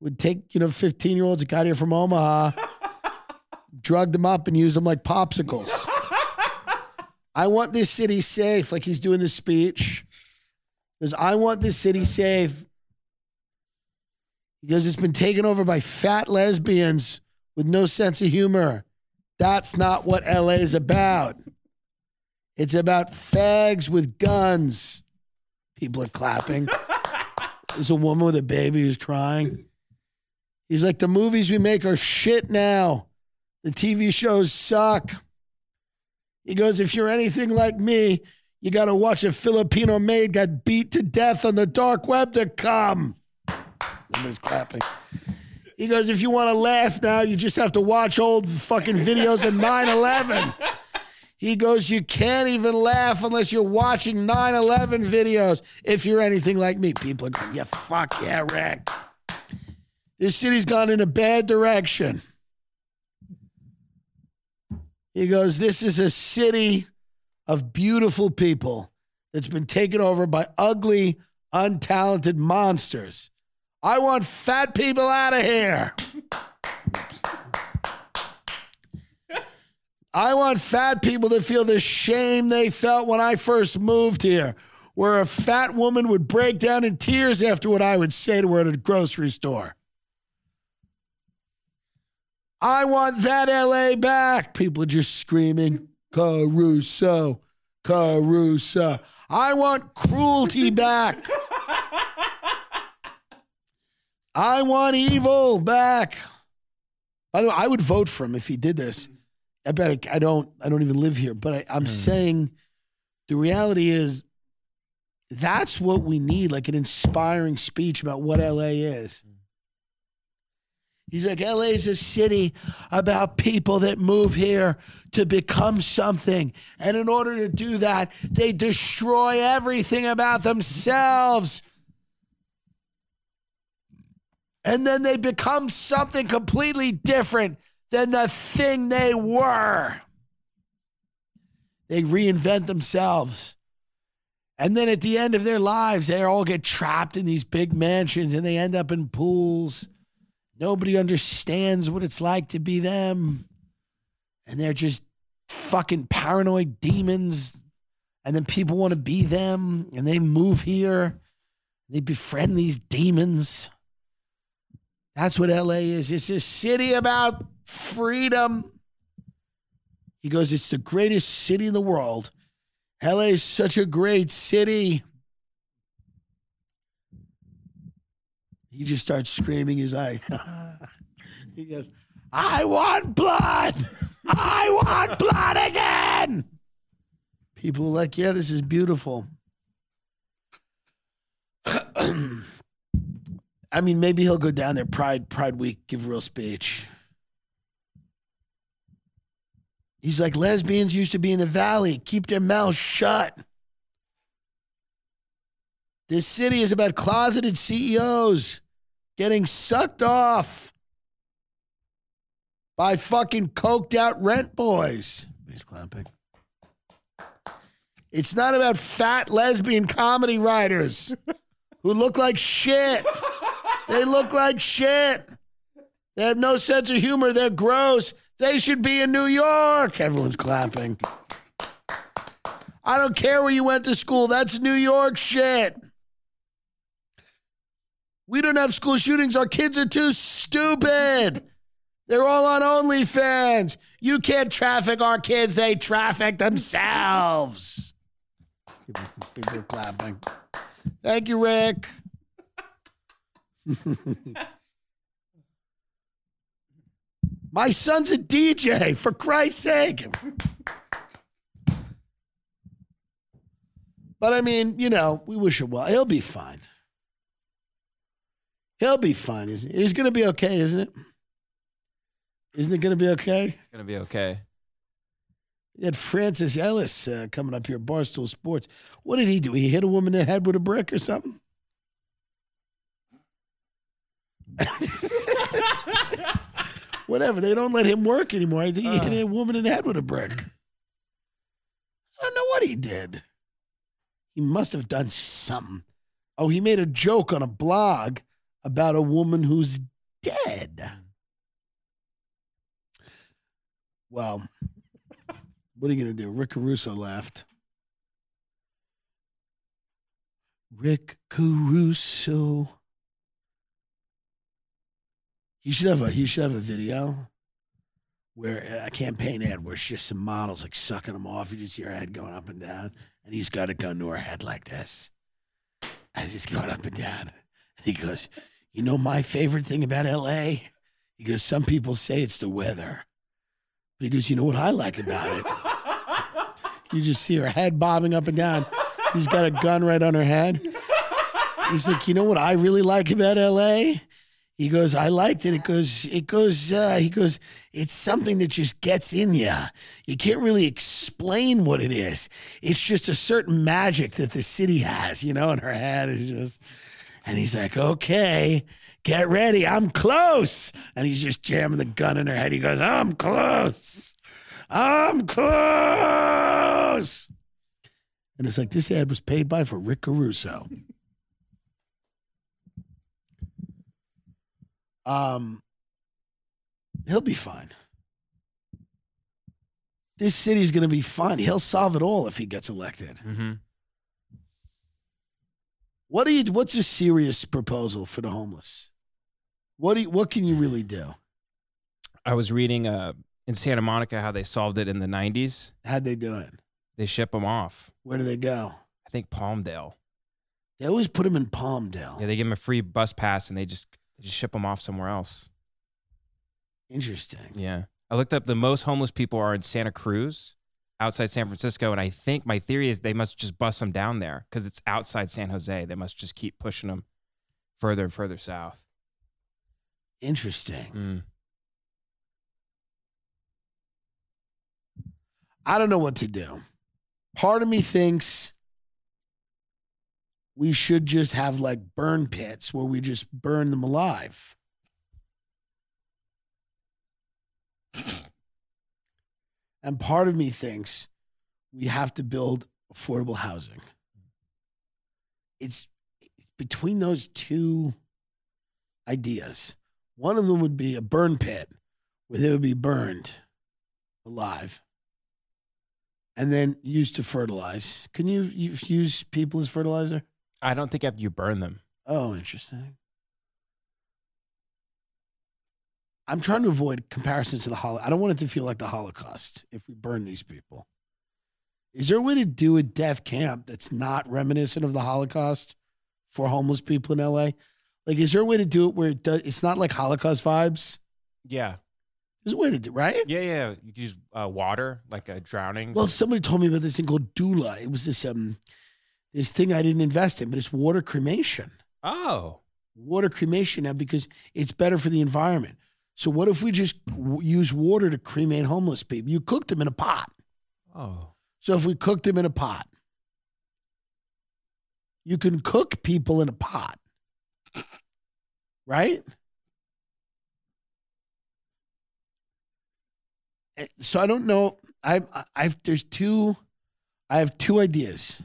[SPEAKER 1] would take, you know, 15 year olds that got here from Omaha, drug them up, and use them like popsicles. I want this city safe, like he's doing this speech. Because I want this city safe. Because it's been taken over by fat lesbians with no sense of humor. That's not what LA is about. It's about fags with guns. People are clapping. There's a woman with a baby who's crying. He's like, the movies we make are shit now. The TV shows suck. He goes, if you're anything like me, you got to watch a Filipino maid got beat to death on the dark web to come. Everybody's clapping. He goes, if you want to laugh now, you just have to watch old fucking videos of 9 11. He goes, You can't even laugh unless you're watching 9 11 videos if you're anything like me. People are going, Yeah, fuck yeah, Rick. This city's gone in a bad direction. He goes, This is a city of beautiful people that's been taken over by ugly, untalented monsters. I want fat people out of here. I want fat people to feel the shame they felt when I first moved here, where a fat woman would break down in tears after what I would say to her at a grocery store. I want that LA back. People are just screaming, Caruso, Caruso. I want cruelty back. I want evil back. By the way, I would vote for him if he did this. I bet I, I don't. I don't even live here, but I, I'm hmm. saying the reality is that's what we need, like an inspiring speech about what hmm. LA is. Hmm. He's like, LA is a city about people that move here to become something. And in order to do that, they destroy everything about themselves. And then they become something completely different than the thing they were. They reinvent themselves. And then at the end of their lives, they all get trapped in these big mansions and they end up in pools. Nobody understands what it's like to be them. And they're just fucking paranoid demons. And then people want to be them and they move here. They befriend these demons. That's what LA is. It's a city about freedom. He goes, It's the greatest city in the world. LA is such a great city. He just starts screaming his eye. he goes, I want blood. I want blood again. People are like, Yeah, this is beautiful. I mean, maybe he'll go down there Pride Pride Week, give a real speech. He's like, lesbians used to be in the valley. Keep their mouths shut. This city is about closeted CEOs getting sucked off by fucking coked out rent boys. He's clapping. It's not about fat lesbian comedy writers who look like shit. They look like shit. They have no sense of humor. They're gross. They should be in New York. Everyone's clapping. I don't care where you went to school. That's New York shit. We don't have school shootings. Our kids are too stupid. They're all on OnlyFans. You can't traffic our kids, they traffic themselves. People clapping. Thank you, Rick. My son's a DJ, for Christ's sake. But I mean, you know, we wish him well. He'll be fine. He'll be fine. Isn't he? He's going to be okay, isn't it? Isn't it going to be okay?
[SPEAKER 3] It's gonna be okay.
[SPEAKER 1] You had Francis Ellis uh, coming up here, Barstool Sports. What did he do? He hit a woman in the head with a brick or something? Whatever. They don't let him work anymore. I think he uh. hit a woman in the head with a brick. I don't know what he did. He must have done something. Oh, he made a joke on a blog about a woman who's dead. Well, what are you going to do? Rick Caruso laughed. Rick Caruso. He should have a he should have a video where a campaign ad where it's just some models like sucking them off. You just see her head going up and down, and he's got a gun to her head like this as he's going up and down. And he goes, "You know my favorite thing about L.A." He goes, "Some people say it's the weather." But he goes, "You know what I like about it?" You just see her head bobbing up and down. He's got a gun right on her head. He's like, you know what I really like about LA? He goes, I liked it. It goes, it goes, uh, he goes, it's something that just gets in you. You can't really explain what it is. It's just a certain magic that the city has, you know, in her head is just, and he's like, okay, get ready. I'm close. And he's just jamming the gun in her head. He goes, I'm close. I'm close. And it's like this ad was paid by for Rick Caruso. Um, he'll be fine. This city's going to be fine. He'll solve it all if he gets elected.
[SPEAKER 3] Mm-hmm.
[SPEAKER 1] What do you? What's a serious proposal for the homeless? What do you, What can you really do?
[SPEAKER 3] I was reading uh, in Santa Monica how they solved it in the 90s.
[SPEAKER 1] How'd they do it?
[SPEAKER 3] They ship them off.
[SPEAKER 1] Where do they go?
[SPEAKER 3] I think Palmdale.
[SPEAKER 1] They always put them in Palmdale.
[SPEAKER 3] Yeah, they give them a free bus pass and they just they just ship them off somewhere else.
[SPEAKER 1] Interesting.
[SPEAKER 3] Yeah. I looked up the most homeless people are in Santa Cruz, outside San Francisco, and I think my theory is they must just bust them down there because it's outside San Jose. They must just keep pushing them further and further south.
[SPEAKER 1] Interesting.
[SPEAKER 3] Mm.
[SPEAKER 1] I don't know what to do. Part of me thinks we should just have like burn pits where we just burn them alive. And part of me thinks we have to build affordable housing. It's, between those two ideas. One of them would be a burn pit where they would be burned alive and then used to fertilize. Can you use people as fertilizer?
[SPEAKER 3] I don't think after you burn them.
[SPEAKER 1] Oh, interesting. I'm trying to avoid comparisons to the Holocaust. I don't want it to feel like the Holocaust if we burn these people. Is there a way to do a death camp that's not reminiscent of the Holocaust for homeless people in LA? Like, is there a way to do it where it does, it's not like Holocaust vibes?
[SPEAKER 3] Yeah.
[SPEAKER 1] There's a way to do right?
[SPEAKER 3] Yeah, yeah. You use uh, water, like a drowning.
[SPEAKER 1] Well, somebody told me about this thing called doula. It was this um this thing I didn't invest in, but it's water cremation.
[SPEAKER 3] oh.
[SPEAKER 1] Water cremation now because it's better for the environment. So what if we just w- use water to cremate homeless people? You cooked them in a pot.
[SPEAKER 3] Oh.
[SPEAKER 1] So if we cooked them in a pot, you can cook people in a pot, right? Eh, So I don't know. I I've there's two. I have two ideas.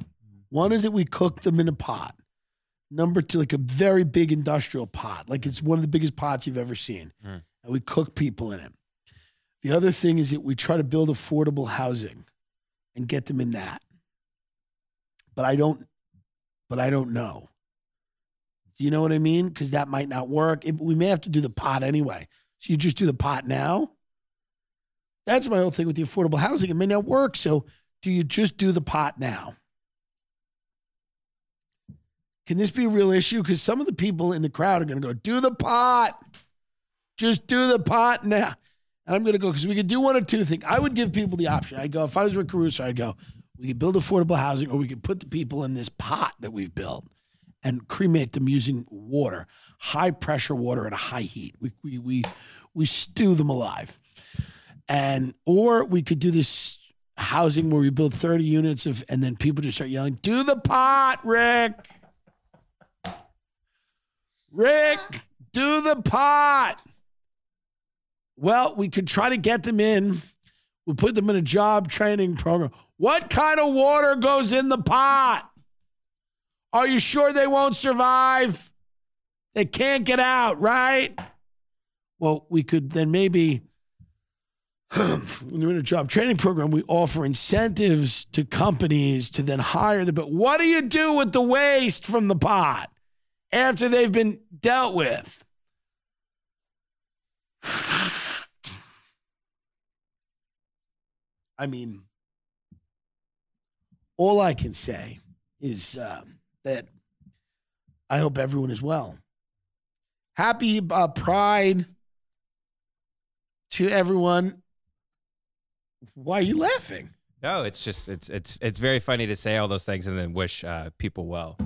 [SPEAKER 1] One is that we cook them in a pot. Number two, like a very big industrial pot, like it's one of the biggest pots you've ever seen,
[SPEAKER 3] Mm.
[SPEAKER 1] and we cook people in it. The other thing is that we try to build affordable housing and get them in that. But I don't, but I don't know. Do you know what I mean? Because that might not work. It- we may have to do the pot anyway. So you just do the pot now. That's my whole thing with the affordable housing. It may not work. So do you just do the pot now? Can this be a real issue? Because some of the people in the crowd are going to go, do the pot. Just do the pot now. And I'm going to go because we could do one or two things. I would give people the option. I'd go, if I was Rick Caruso, I'd go, we could build affordable housing or we could put the people in this pot that we've built and cremate them using water, high pressure water at a high heat. We, we, we, we stew them alive. And, or we could do this housing where we build 30 units of, and then people just start yelling, do the pot, Rick. Rick, do the pot. Well, we could try to get them in. We put them in a job training program. What kind of water goes in the pot? Are you sure they won't survive? They can't get out, right? Well, we could then maybe, when they're in a job training program, we offer incentives to companies to then hire them. But what do you do with the waste from the pot after they've been dealt with? I mean, all I can say is uh, that I hope everyone is well. Happy uh, Pride to everyone. Why are you laughing?
[SPEAKER 3] No, it's just it's it's it's very funny to say all those things and then wish uh, people well.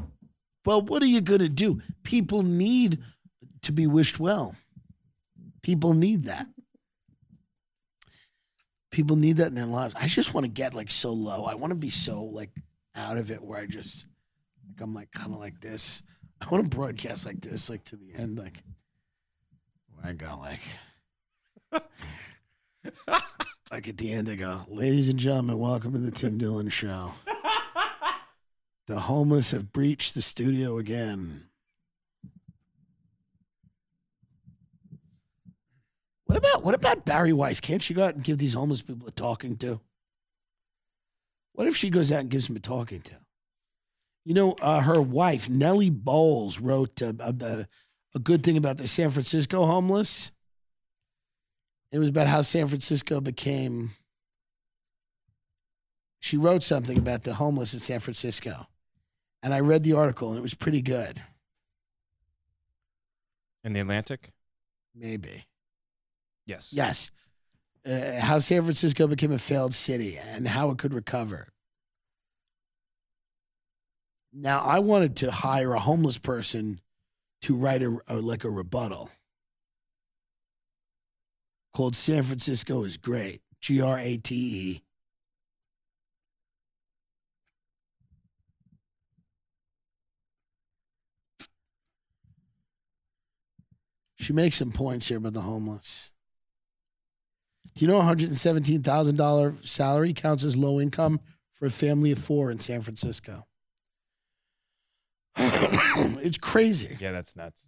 [SPEAKER 1] Well, what are you going to do? People need to be wished well. People need that. People need that in their lives. I just want to get like so low. I want to be so like out of it where I just like I'm like kind of like this. I want to broadcast like this, like to the end, like where I go like like at the end I go, ladies and gentlemen, welcome to the Tim Dillon Show. The homeless have breached the studio again. What about what about Bari Weiss? Can't she go out and give these homeless people a talking to? What if she goes out and gives them a talking to? You know, uh, her wife Nellie Bowles wrote uh, a, a good thing about the San Francisco homeless. It was about how San Francisco became. She wrote something about the homeless in San Francisco, and I read the article, and it was pretty good.
[SPEAKER 3] In the Atlantic?
[SPEAKER 1] Maybe.
[SPEAKER 3] Yes.
[SPEAKER 1] Yes. Uh, how San Francisco became a failed city and how it could recover. Now, I wanted to hire a homeless person to write a, a like a rebuttal called San Francisco is Great. G R A T E. She makes some points here about the homeless. Do you know $117,000 salary counts as low income for a family of four in San Francisco? it's crazy.
[SPEAKER 3] Yeah, that's nuts.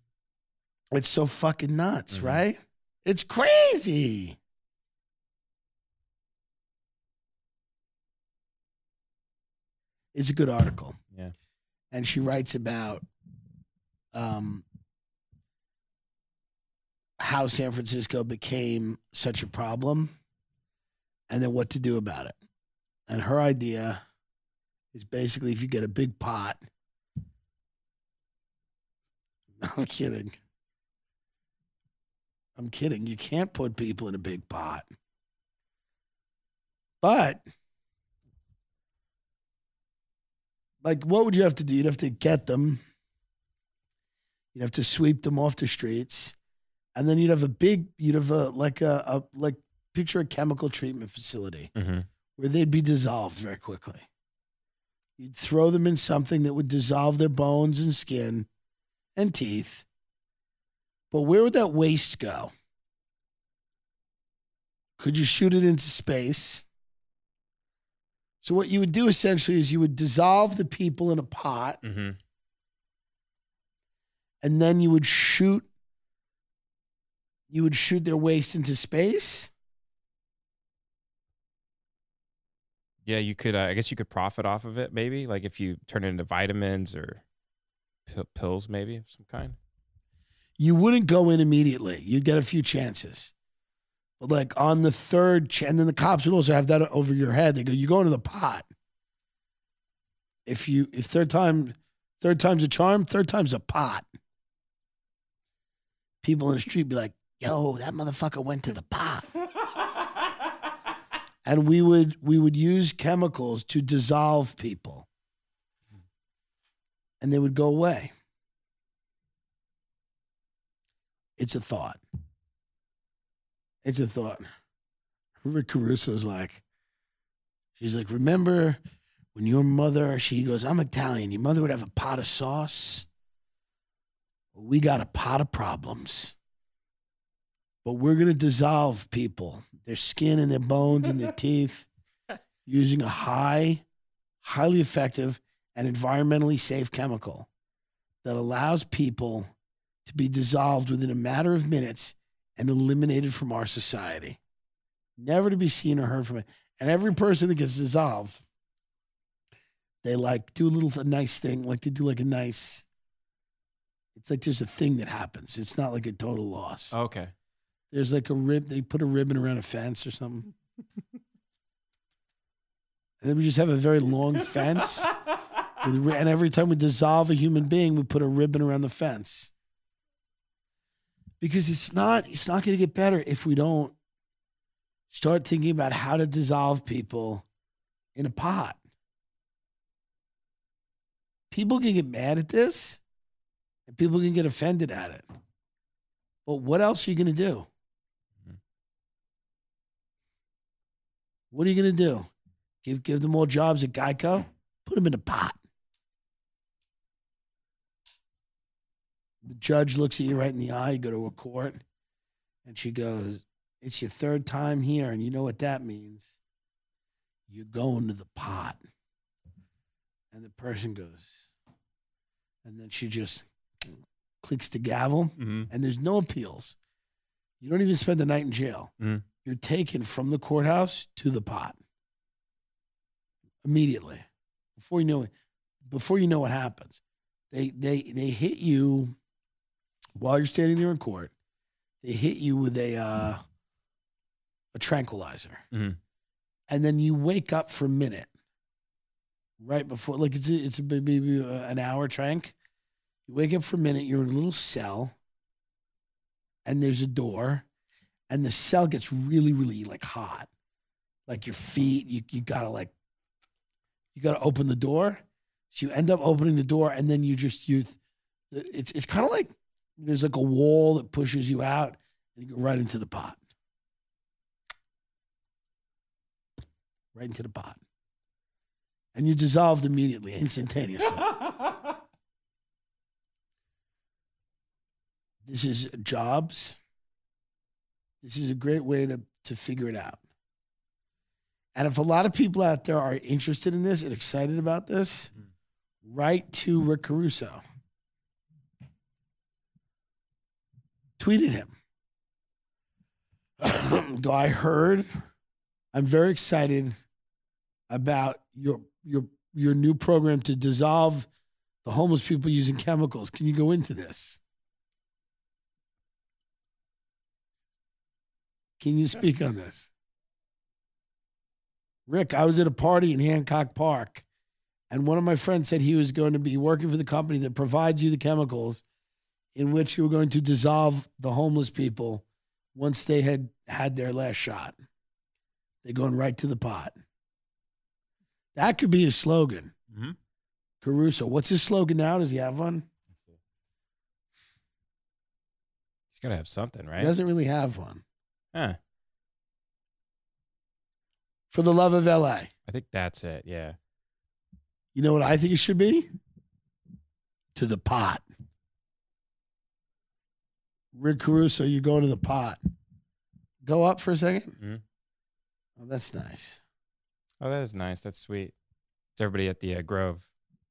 [SPEAKER 1] It's so fucking nuts,
[SPEAKER 3] Mhm.
[SPEAKER 1] right? It's crazy. It's a good article.
[SPEAKER 3] Yeah.
[SPEAKER 1] And she writes about um, how San Francisco became such a problem and then what to do about it. And her idea is basically if you get a big pot. I'm kidding. I'm kidding. You can't put people in a big pot. But, like, what would you have to do? You'd have to get them, you'd have to sweep them off the streets, and then you'd have a big, you'd have a, like a, a like, picture a chemical treatment facility
[SPEAKER 3] Mm-hmm.
[SPEAKER 1] where they'd be dissolved very quickly. You'd throw them in something that would dissolve their bones and skin and teeth. But where would that waste go? Could you shoot it into space? So, what you would do essentially is you would dissolve the people in a pot
[SPEAKER 3] Mm-hmm.
[SPEAKER 1] and then you would shoot you would shoot their waste into space.
[SPEAKER 3] Yeah, you could. Uh, I guess you could profit off of it, maybe. Like if you turn it into vitamins or pill- pills, maybe of some kind.
[SPEAKER 1] you wouldn't go in immediately. You'd get a few chances. But like on the third, ch- and then the cops would also have that over your head. They go, "You go into the pot." If you if third time, third time's a charm, third time's a pot. People in the street be like, "Yo, that motherfucker went to the pot." and we would we would use chemicals to dissolve people, and they would go away. It's a thought. It's a thought. Rick Caruso's like, she's like, remember when your mother, she goes, I'm Italian. Your mother would have a pot of sauce. We got a pot of problems. But we're going to dissolve people, their skin and their bones and their teeth, using a high, highly effective, and environmentally safe chemical that allows people to be dissolved within a matter of minutes and eliminated from our society, never to be seen or heard from it. And every person that gets dissolved, they like do a little a nice thing, like they do like a nice. It's like there's a thing that happens. It's not like a total loss.
[SPEAKER 3] Okay.
[SPEAKER 1] There's like a rib. They put a ribbon around a fence or something. And then we just have a very long fence. with and every time we dissolve a human being, we put a ribbon around the fence. Because it's not it's not going to get better if we don't start thinking about how to dissolve people in a pot. People can get mad at this and people can get offended at it. But what else are you going to do? What are you going to do? Give give them all jobs at Geico? Put them in a pot. The judge looks at you right in the eye. You go to a court, and she goes, "It's your third time here, and you know what that means. You're going to the pot." And the person goes, and then she just clicks the gavel,
[SPEAKER 3] Mhm.
[SPEAKER 1] and there's no appeals. You don't even spend the night in jail.
[SPEAKER 3] Mhm.
[SPEAKER 1] You're taken from the courthouse to the pot immediately before you know it. Before you know what happens, they they they hit you while you're standing there in court. They hit you with a uh, a tranquilizer,
[SPEAKER 3] Mhm.
[SPEAKER 1] and then you wake up for a minute right before, like it's a, it's a, maybe an hour trank. You wake up for a minute. You're in a little cell, and there's a door, and the cell gets really really like hot, like your feet. You you gotta like you got to open the door. So you end up opening the door, and then you just you. It's it's kind of like there's like a wall that pushes you out, and you go right into the pot, right into the pot, and you're dissolved immediately, instantaneously. this is jobs. This is a great way to to figure it out. And if a lot of people out there are interested in this and excited about this, mm-hmm. write to Rick Caruso. Tweeted him. Go, I heard. I'm very excited about your your your new program to dissolve the homeless people using chemicals. Can you go into this? Can you speak on this? Rick, I was at a party in Hancock Park, and one of my friends said he was going to be working for the company that provides you the chemicals in which you were going to dissolve the homeless people once they had had their last shot. They're going right to the pot. That could be his slogan.
[SPEAKER 3] Mhm.
[SPEAKER 1] Caruso. What's his slogan now? Does he have one?
[SPEAKER 3] He's got to have something, right?
[SPEAKER 1] He doesn't really have one.
[SPEAKER 3] Huh.
[SPEAKER 1] For the love of LA.
[SPEAKER 3] I think that's it. Yeah.
[SPEAKER 1] You know what I think it should be? To the pot. Rick Caruso, you go to the pot. Go up for a 2nd
[SPEAKER 3] Mhm.
[SPEAKER 1] Oh, that's nice.
[SPEAKER 3] Oh, that is nice. That's sweet. It's everybody at the uh, Grove.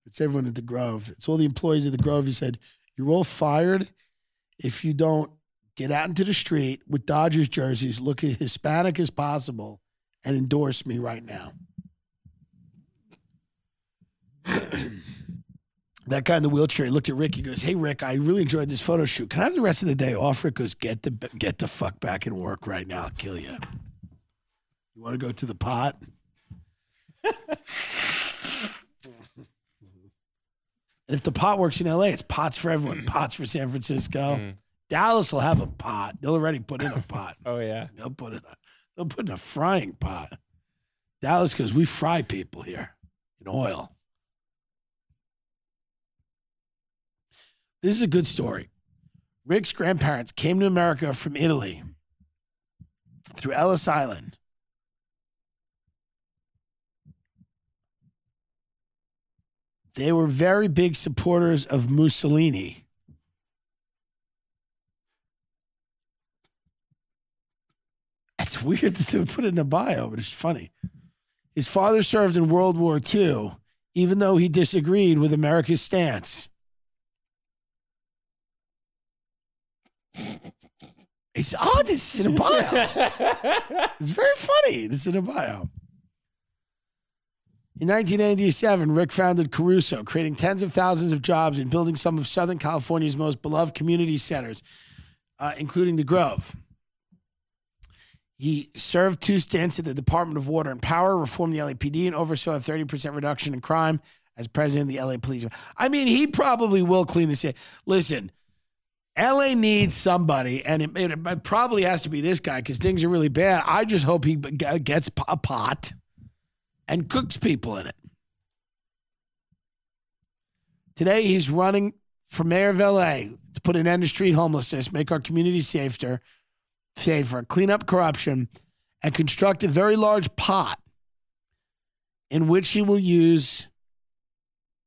[SPEAKER 1] It's everyone at the Grove. It's all the employees of the Grove. He said, You're all fired if you don't get out into the street with Dodgers jerseys, look as Hispanic as possible, and endorse me right now. that guy in the wheelchair he looked at Rick. He goes, "Hey Rick, I really enjoyed this photo shoot. Can I have the rest of the day off?" Rick goes, "Get the get the fuck back in work right now. I'll kill you. You want to go to the pot?" And if the pot works in LA, it's pots for everyone. Pots for San Francisco.
[SPEAKER 3] Mm.
[SPEAKER 1] Dallas will have a pot. They'll already put in a pot.
[SPEAKER 3] Oh yeah.
[SPEAKER 1] They'll put in a they'll put in a frying pot. Dallas because we fry people here in oil. This is a good story. Rick's grandparents came to America from Italy through Ellis Island. They were very big supporters of Mussolini. It's weird to put it in a bio, but it's funny. His father served in World War II, even though he disagreed with America's stance. It's odd. This is in a bio. it's very funny. This is in a bio. In 1987, Rick founded Caruso, creating tens of thousands of jobs and building some of Southern California's most beloved community centers, uh, including the Grove. He served two stints at the Department of Water and Power, reformed the LAPD, and oversaw a 30% reduction in crime as president of the LA Police. I mean, he probably will clean the city. Listen, LA needs somebody, and it, it, it probably has to be this guy because things are really bad. I just hope he gets a pot and cooks people in it. Today, he's running for mayor of LA to put an end to street homelessness, make our community safer, safer, clean up corruption, and construct a very large pot in which he will use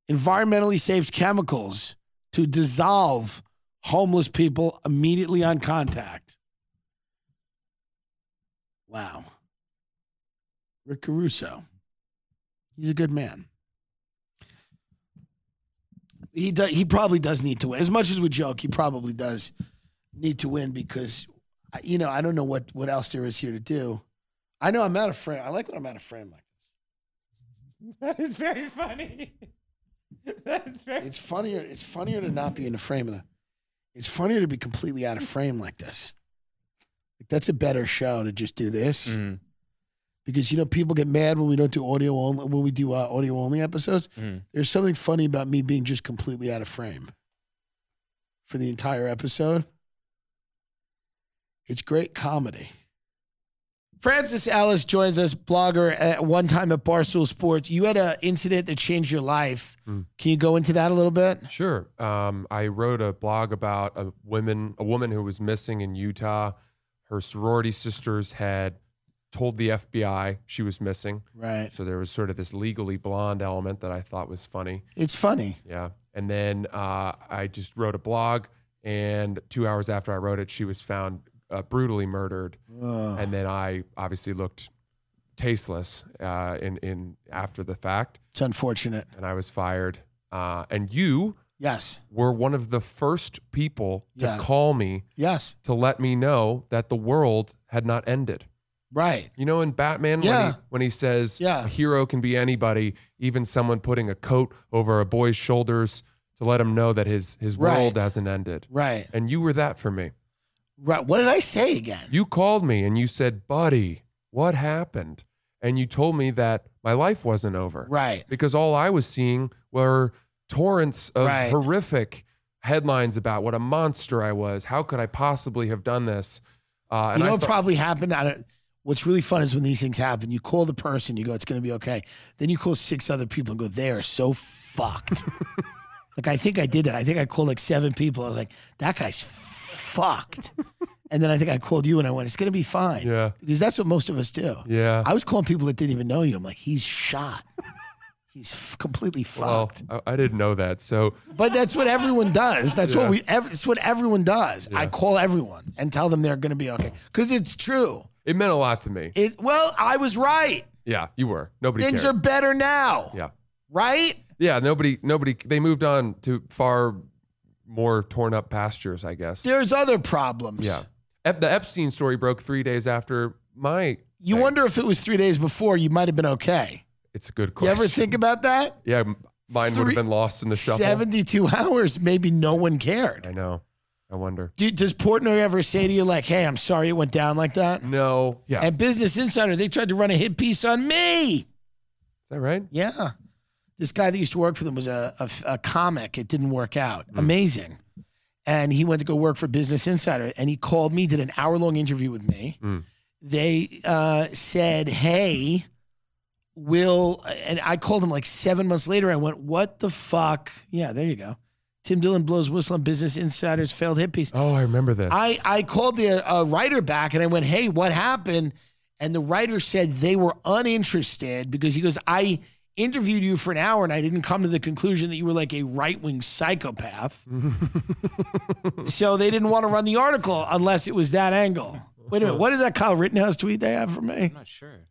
[SPEAKER 1] environmentally safe chemicals to dissolve homeless people immediately on contact. Wow. Rick Caruso. He's a good man. He does, he probably does need to win. As much as we joke, he probably does need to win because you know, I don't know what what else there is here to do. I know I'm out of frame. I like when I'm out of frame like this.
[SPEAKER 3] That is very funny. That is very.
[SPEAKER 1] It's funnier. It's funnier to not be in the frame. Of the, it's funnier to be completely out of frame like this. Like that's a better show to just do this
[SPEAKER 3] Mhm.
[SPEAKER 1] because you know people get mad when we don't do audio only when we do uh, audio only episodes.
[SPEAKER 3] Mhm.
[SPEAKER 1] There's something funny about me being just completely out of frame for the entire episode. It's great comedy. Francis Ellis joins us, blogger at one time at Barstool Sports. You had an incident that changed your life.
[SPEAKER 4] Hmm.
[SPEAKER 1] Can you go into that a little bit?
[SPEAKER 4] Sure. Um, I wrote a blog about a woman, a woman who was missing in Utah. Her sorority sisters had told the FBI she was missing.
[SPEAKER 1] Right.
[SPEAKER 4] So there was sort of this legally blonde element that I thought was funny.
[SPEAKER 1] It's funny.
[SPEAKER 4] Yeah. And then uh, I just wrote a blog, and two hours after I wrote it, she was found uh, brutally murdered.
[SPEAKER 1] Ugh.
[SPEAKER 4] And then I obviously looked tasteless uh, in in after the fact,
[SPEAKER 1] It's unfortunate.
[SPEAKER 4] and I was fired. Uh, and you
[SPEAKER 1] Yes.
[SPEAKER 4] were one of the first people to
[SPEAKER 1] Yeah.
[SPEAKER 4] call me
[SPEAKER 1] Yes.
[SPEAKER 4] to let me know that the world had not ended.
[SPEAKER 1] Right.
[SPEAKER 4] You know, in Batman, when, he, when he says
[SPEAKER 1] Yeah.
[SPEAKER 4] a hero can be anybody, even someone putting a coat over a boy's shoulders to let him know that his, his
[SPEAKER 1] Right.
[SPEAKER 4] world hasn't ended.
[SPEAKER 1] Right.
[SPEAKER 4] And you were that for me.
[SPEAKER 1] Right. What did I say again?
[SPEAKER 4] You called me and you said, Buddy, what happened? And you told me that my life wasn't over.
[SPEAKER 1] Right.
[SPEAKER 4] Because all I was seeing were torrents of
[SPEAKER 1] Right.
[SPEAKER 4] horrific headlines about what a monster I was. How could I possibly have done this? Uh, and
[SPEAKER 1] you know
[SPEAKER 4] thought-
[SPEAKER 1] probably happened? I don't, what's really fun is when these things happen, you call the person, you go, it's going to be okay. Then you call six other people and go, they are so fucked. like, I think I did that. I think I called like seven people. I was like, that guy's fucked. and then I think I called you and I went, it's going to be fine.
[SPEAKER 4] Yeah.
[SPEAKER 1] Because that's what most of us do.
[SPEAKER 4] Yeah.
[SPEAKER 1] I was calling people that didn't even know you. I'm like, he's shot. He's f- completely
[SPEAKER 4] well,
[SPEAKER 1] fucked.
[SPEAKER 4] I, I didn't know that. So
[SPEAKER 1] But that's what everyone does. That's
[SPEAKER 4] Yeah.
[SPEAKER 1] what we. Ev- it's what everyone does. I call everyone and tell them they're going to be okay because it's true.
[SPEAKER 4] it meant a lot to me.
[SPEAKER 1] It. Well, I was right.
[SPEAKER 4] Yeah, you were. Nobody
[SPEAKER 1] Things
[SPEAKER 4] cared.
[SPEAKER 1] are better now.
[SPEAKER 4] yeah.
[SPEAKER 1] Right.
[SPEAKER 4] Yeah, nobody nobody they moved on to far more torn up pastures, I guess.
[SPEAKER 1] There's other problems.
[SPEAKER 4] Yeah. Ep- the Epstein story broke 3 days after my
[SPEAKER 1] You
[SPEAKER 4] thing.
[SPEAKER 1] wonder if it was three days before, you might have been okay.
[SPEAKER 4] It's a good question.
[SPEAKER 1] You ever think about that?
[SPEAKER 4] Yeah, mine would have been lost in the shuffle.
[SPEAKER 1] 72 hours, maybe no one cared.
[SPEAKER 4] I know. I wonder.
[SPEAKER 1] Do, does Portnoy ever say to you, like, hey, I'm sorry it went down like that?
[SPEAKER 4] No. Yeah.
[SPEAKER 1] At Business Insider, they tried to run a hit piece on me.
[SPEAKER 4] Is that right?
[SPEAKER 1] Yeah. This guy that used to work for them was a, a, a comic. It didn't work out.
[SPEAKER 4] Mm.
[SPEAKER 1] Amazing. And he went to go work for Business Insider and he called me, did an hour long interview with me.
[SPEAKER 4] Mm.
[SPEAKER 1] They uh, said, hey, will, and I called him like seven months later. I went, what the fuck? Yeah, there you go. Tim Dillon blows whistle on Business Insider's failed hit piece.
[SPEAKER 4] Oh, I remember that.
[SPEAKER 1] I, I called the uh, writer back and I went, hey, what happened? And the writer said they were uninterested because he goes, I interviewed you for an hour and I didn't come to the conclusion that you were like a right wing psychopath. so they didn't want to run the article unless it was that angle. Wait a minute. What is that Kyle Rittenhouse tweet they have for me?
[SPEAKER 3] I'm not sure.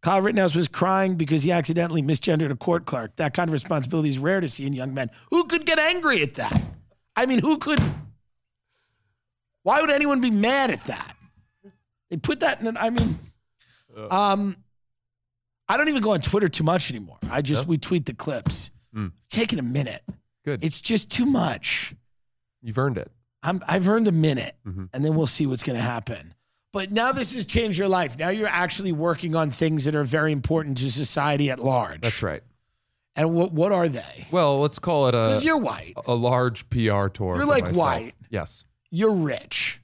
[SPEAKER 1] Kyle Rittenhouse was crying because he accidentally misgendered a court clerk. That kind of responsibility is rare to see in young men. Who could get angry at that? I mean, who could? Why would anyone be mad at that? They put that in. An, I mean, um, I don't even go on Twitter too much anymore. I just we tweet the clips.
[SPEAKER 4] Mm.
[SPEAKER 1] Taking a minute.
[SPEAKER 4] Good.
[SPEAKER 1] It's just too much.
[SPEAKER 4] You've earned it.
[SPEAKER 1] I'm, I've earned a minute,
[SPEAKER 4] Mhm.
[SPEAKER 1] and then we'll see what's going to happen. But now this has changed your life. Now you're actually working on things that are very important to society at large.
[SPEAKER 4] That's right.
[SPEAKER 1] And what what are they?
[SPEAKER 4] Well, let's call it a.
[SPEAKER 1] Because you're white,
[SPEAKER 4] a large PR tour.
[SPEAKER 1] You're like
[SPEAKER 4] myself.
[SPEAKER 1] white.
[SPEAKER 4] Yes.
[SPEAKER 1] you're rich,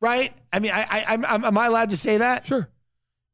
[SPEAKER 1] right? I mean, I, I I'm, I'm am I allowed to say that?
[SPEAKER 4] Sure.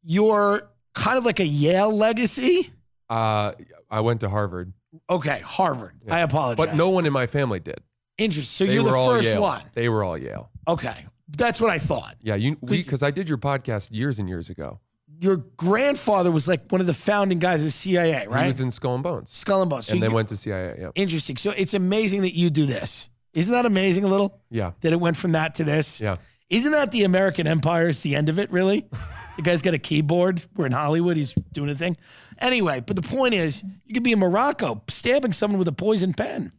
[SPEAKER 1] You're kind of like a Yale legacy.
[SPEAKER 4] Uh, I went to Harvard,
[SPEAKER 1] Okay, Harvard.
[SPEAKER 4] Yeah.
[SPEAKER 1] I apologize.
[SPEAKER 4] but no one in my family did.
[SPEAKER 1] Interesting. So
[SPEAKER 4] they
[SPEAKER 1] you're the first
[SPEAKER 4] Yale.
[SPEAKER 1] one.
[SPEAKER 4] They were all Yale.
[SPEAKER 1] Okay, that's what I thought.
[SPEAKER 4] Yeah, you because I did your podcast years and years ago.
[SPEAKER 1] Your grandfather was like one of the founding guys of the CIA, right?
[SPEAKER 4] He was in Skull and Bones,
[SPEAKER 1] Skull and Bones. So
[SPEAKER 4] and then went to CIA. Yeah,
[SPEAKER 1] interesting. So it's amazing that you do this. Isn't that amazing? A little
[SPEAKER 4] yeah,
[SPEAKER 1] that it went from that to this.
[SPEAKER 4] yeah.
[SPEAKER 1] Isn't that the American Empire? Is the end of it really? the guy's got a keyboard. We're in Hollywood. He's doing a thing. Anyway, but the point is, you could be in Morocco stabbing someone with a poison pen,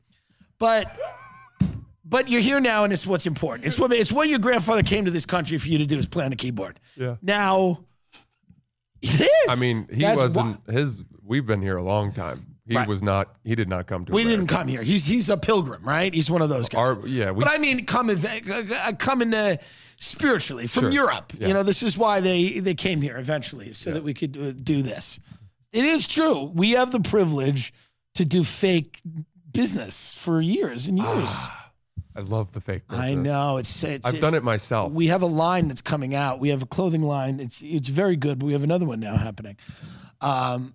[SPEAKER 1] but. But you're here now, and it's what's important. It's what it's what your grandfather came to this country for you to do is play on a keyboard.
[SPEAKER 4] Yeah.
[SPEAKER 1] Now, it is.
[SPEAKER 4] I mean, he
[SPEAKER 1] That's
[SPEAKER 4] wasn't
[SPEAKER 1] why-
[SPEAKER 4] his. We've been here a long time. He
[SPEAKER 1] Right.
[SPEAKER 4] was not. He did not come to.
[SPEAKER 1] We didn't
[SPEAKER 4] America.
[SPEAKER 1] come here. He's he's a pilgrim, right? He's one of those guys.
[SPEAKER 4] Our yeah, we
[SPEAKER 1] but I mean, coming uh, coming uh, spiritually from
[SPEAKER 4] Sure.
[SPEAKER 1] Europe.
[SPEAKER 4] Yeah.
[SPEAKER 1] You know, this is why they they came here eventually, so that we could uh, do this. It is true. We have the privilege to do fake business for years and years.
[SPEAKER 4] I love the fake. Business.
[SPEAKER 1] I know it's it's.
[SPEAKER 4] I've
[SPEAKER 1] it's-
[SPEAKER 4] done it myself.
[SPEAKER 1] We have a line that's coming out. We have a clothing line. It's it's very good, but we have another one now happening. Um,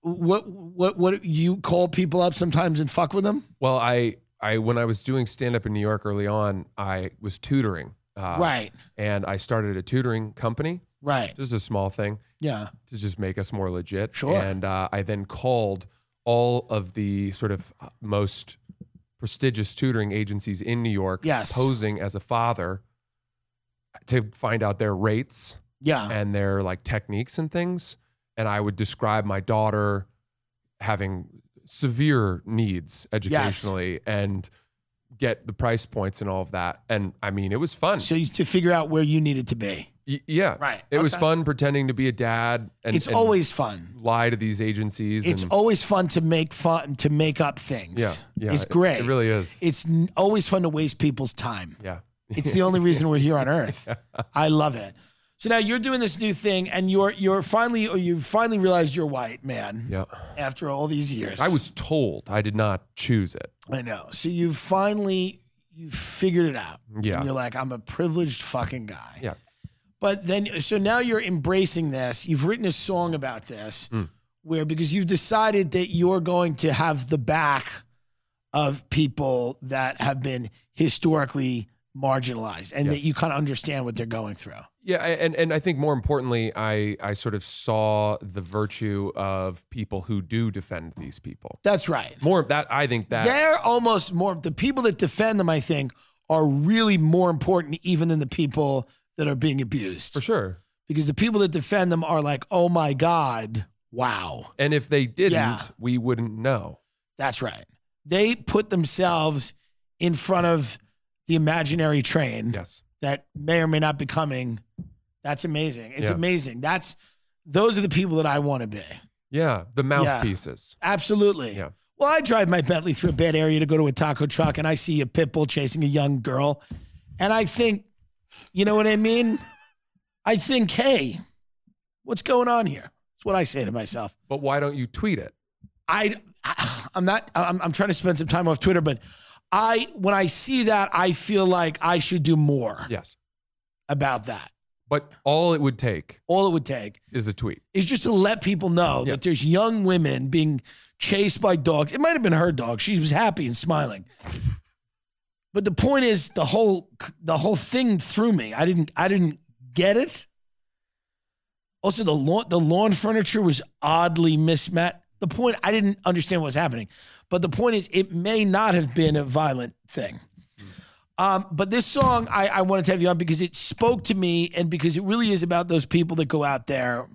[SPEAKER 1] what what what you call people up sometimes and fuck with them?
[SPEAKER 4] Well, I I when I was doing stand up in New York early on, I was tutoring. Uh,
[SPEAKER 1] right,
[SPEAKER 4] And I started a tutoring company,
[SPEAKER 1] right,
[SPEAKER 4] just a small thing
[SPEAKER 1] yeah,
[SPEAKER 4] to just make us more legit.
[SPEAKER 1] Sure.
[SPEAKER 4] And uh, I then called all of the sort of most prestigious tutoring agencies in New York,
[SPEAKER 1] Yes.
[SPEAKER 4] posing as a father to find out their rates
[SPEAKER 1] yeah.
[SPEAKER 4] and their like techniques and things. And I would describe my daughter having severe needs educationally and get the price points and all of that. And I mean, it was fun.
[SPEAKER 1] So you to figure out where you needed to be.
[SPEAKER 4] Y- yeah.
[SPEAKER 1] Right.
[SPEAKER 4] It was fun pretending to be a dad and
[SPEAKER 1] it's
[SPEAKER 4] and
[SPEAKER 1] always fun.
[SPEAKER 4] lie to these agencies.
[SPEAKER 1] It's
[SPEAKER 4] and,
[SPEAKER 1] always fun to make fun to make up things.
[SPEAKER 4] yeah, yeah.
[SPEAKER 1] it's
[SPEAKER 4] it-
[SPEAKER 1] great.
[SPEAKER 4] It, really is.
[SPEAKER 1] It's n- always fun to waste people's time.
[SPEAKER 4] yeah.
[SPEAKER 1] It's the only reason we're here on Earth. I love it. So now you're doing this new thing, and you're you're finally or you finally realized you're white, man.
[SPEAKER 4] Yeah.
[SPEAKER 1] After all these years,
[SPEAKER 4] I was told I did not choose it.
[SPEAKER 1] I know. So you finally you figured it out.
[SPEAKER 4] Yeah.
[SPEAKER 1] And you're like, I'm a privileged fucking guy.
[SPEAKER 4] Yeah.
[SPEAKER 1] But then, so now you're embracing this. You've written a song about this,
[SPEAKER 4] Hmm.
[SPEAKER 1] where because you've decided that you're going to have the back of people that have been historically marginalized, and that you kind of understand what they're going through.
[SPEAKER 4] Yeah, and and I think more importantly, I I sort of saw the virtue of people who do defend these people.
[SPEAKER 1] That's right.
[SPEAKER 4] More of that I think that
[SPEAKER 1] They're almost more the people that defend them. I think are really more important even than the people that are being abused.
[SPEAKER 4] for sure.
[SPEAKER 1] because the people that defend them are like, oh my God, wow.
[SPEAKER 4] And if they didn't,
[SPEAKER 1] Yeah.
[SPEAKER 4] we wouldn't know.
[SPEAKER 1] That's right. They put themselves in front of the imaginary train
[SPEAKER 4] Yes.
[SPEAKER 1] that may or may not be coming. That's amazing. It's
[SPEAKER 4] Yeah.
[SPEAKER 1] amazing. That's those are the people that I want to be.
[SPEAKER 4] Yeah, the mouthpieces.
[SPEAKER 1] Absolutely.
[SPEAKER 4] Yeah.
[SPEAKER 1] Well, I drive my Bentley through a bad area to go to a taco truck and I see a pit bull chasing a young girl. And I think, you know what I mean? I think, hey, what's going on here? That's what I say to myself.
[SPEAKER 4] But why don't you tweet it?
[SPEAKER 1] I, I'm not, I'm, I'm trying to spend some time off Twitter, but I, when I see that, I feel like I should do more
[SPEAKER 4] Yes.
[SPEAKER 1] about that.
[SPEAKER 4] But all it would take
[SPEAKER 1] All it would take
[SPEAKER 4] is a tweet.
[SPEAKER 1] is just to let people know
[SPEAKER 4] Yeah.
[SPEAKER 1] that there's young women being chased by dogs. It might have been her dog. She was happy and smiling. But the point is the whole the whole thing threw me. I didn't I didn't get it. Also, the lawn the lawn furniture was oddly mismatched. The point I didn't understand what was happening. But the point is it may not have been a violent thing. Um, but this song I, I wanted to have you on because it spoke to me and because it really is about those people that go out there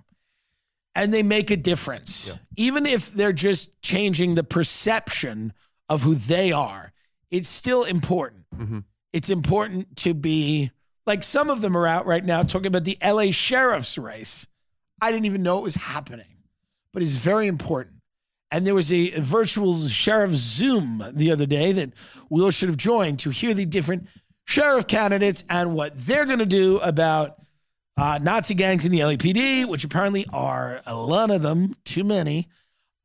[SPEAKER 1] and they make a difference. Even if they're just changing the perception of who they are, it's still important.
[SPEAKER 4] Mhm.
[SPEAKER 1] It's important to be like some of them are out right now talking about the LA sheriff's race. I didn't even know it was happening, but it's very important. And there was a virtual sheriff Zoom the other day that we all should have joined to hear the different sheriff candidates and what they're going to do about uh, Nazi gangs in the LAPD, which apparently are a lot of them, too many.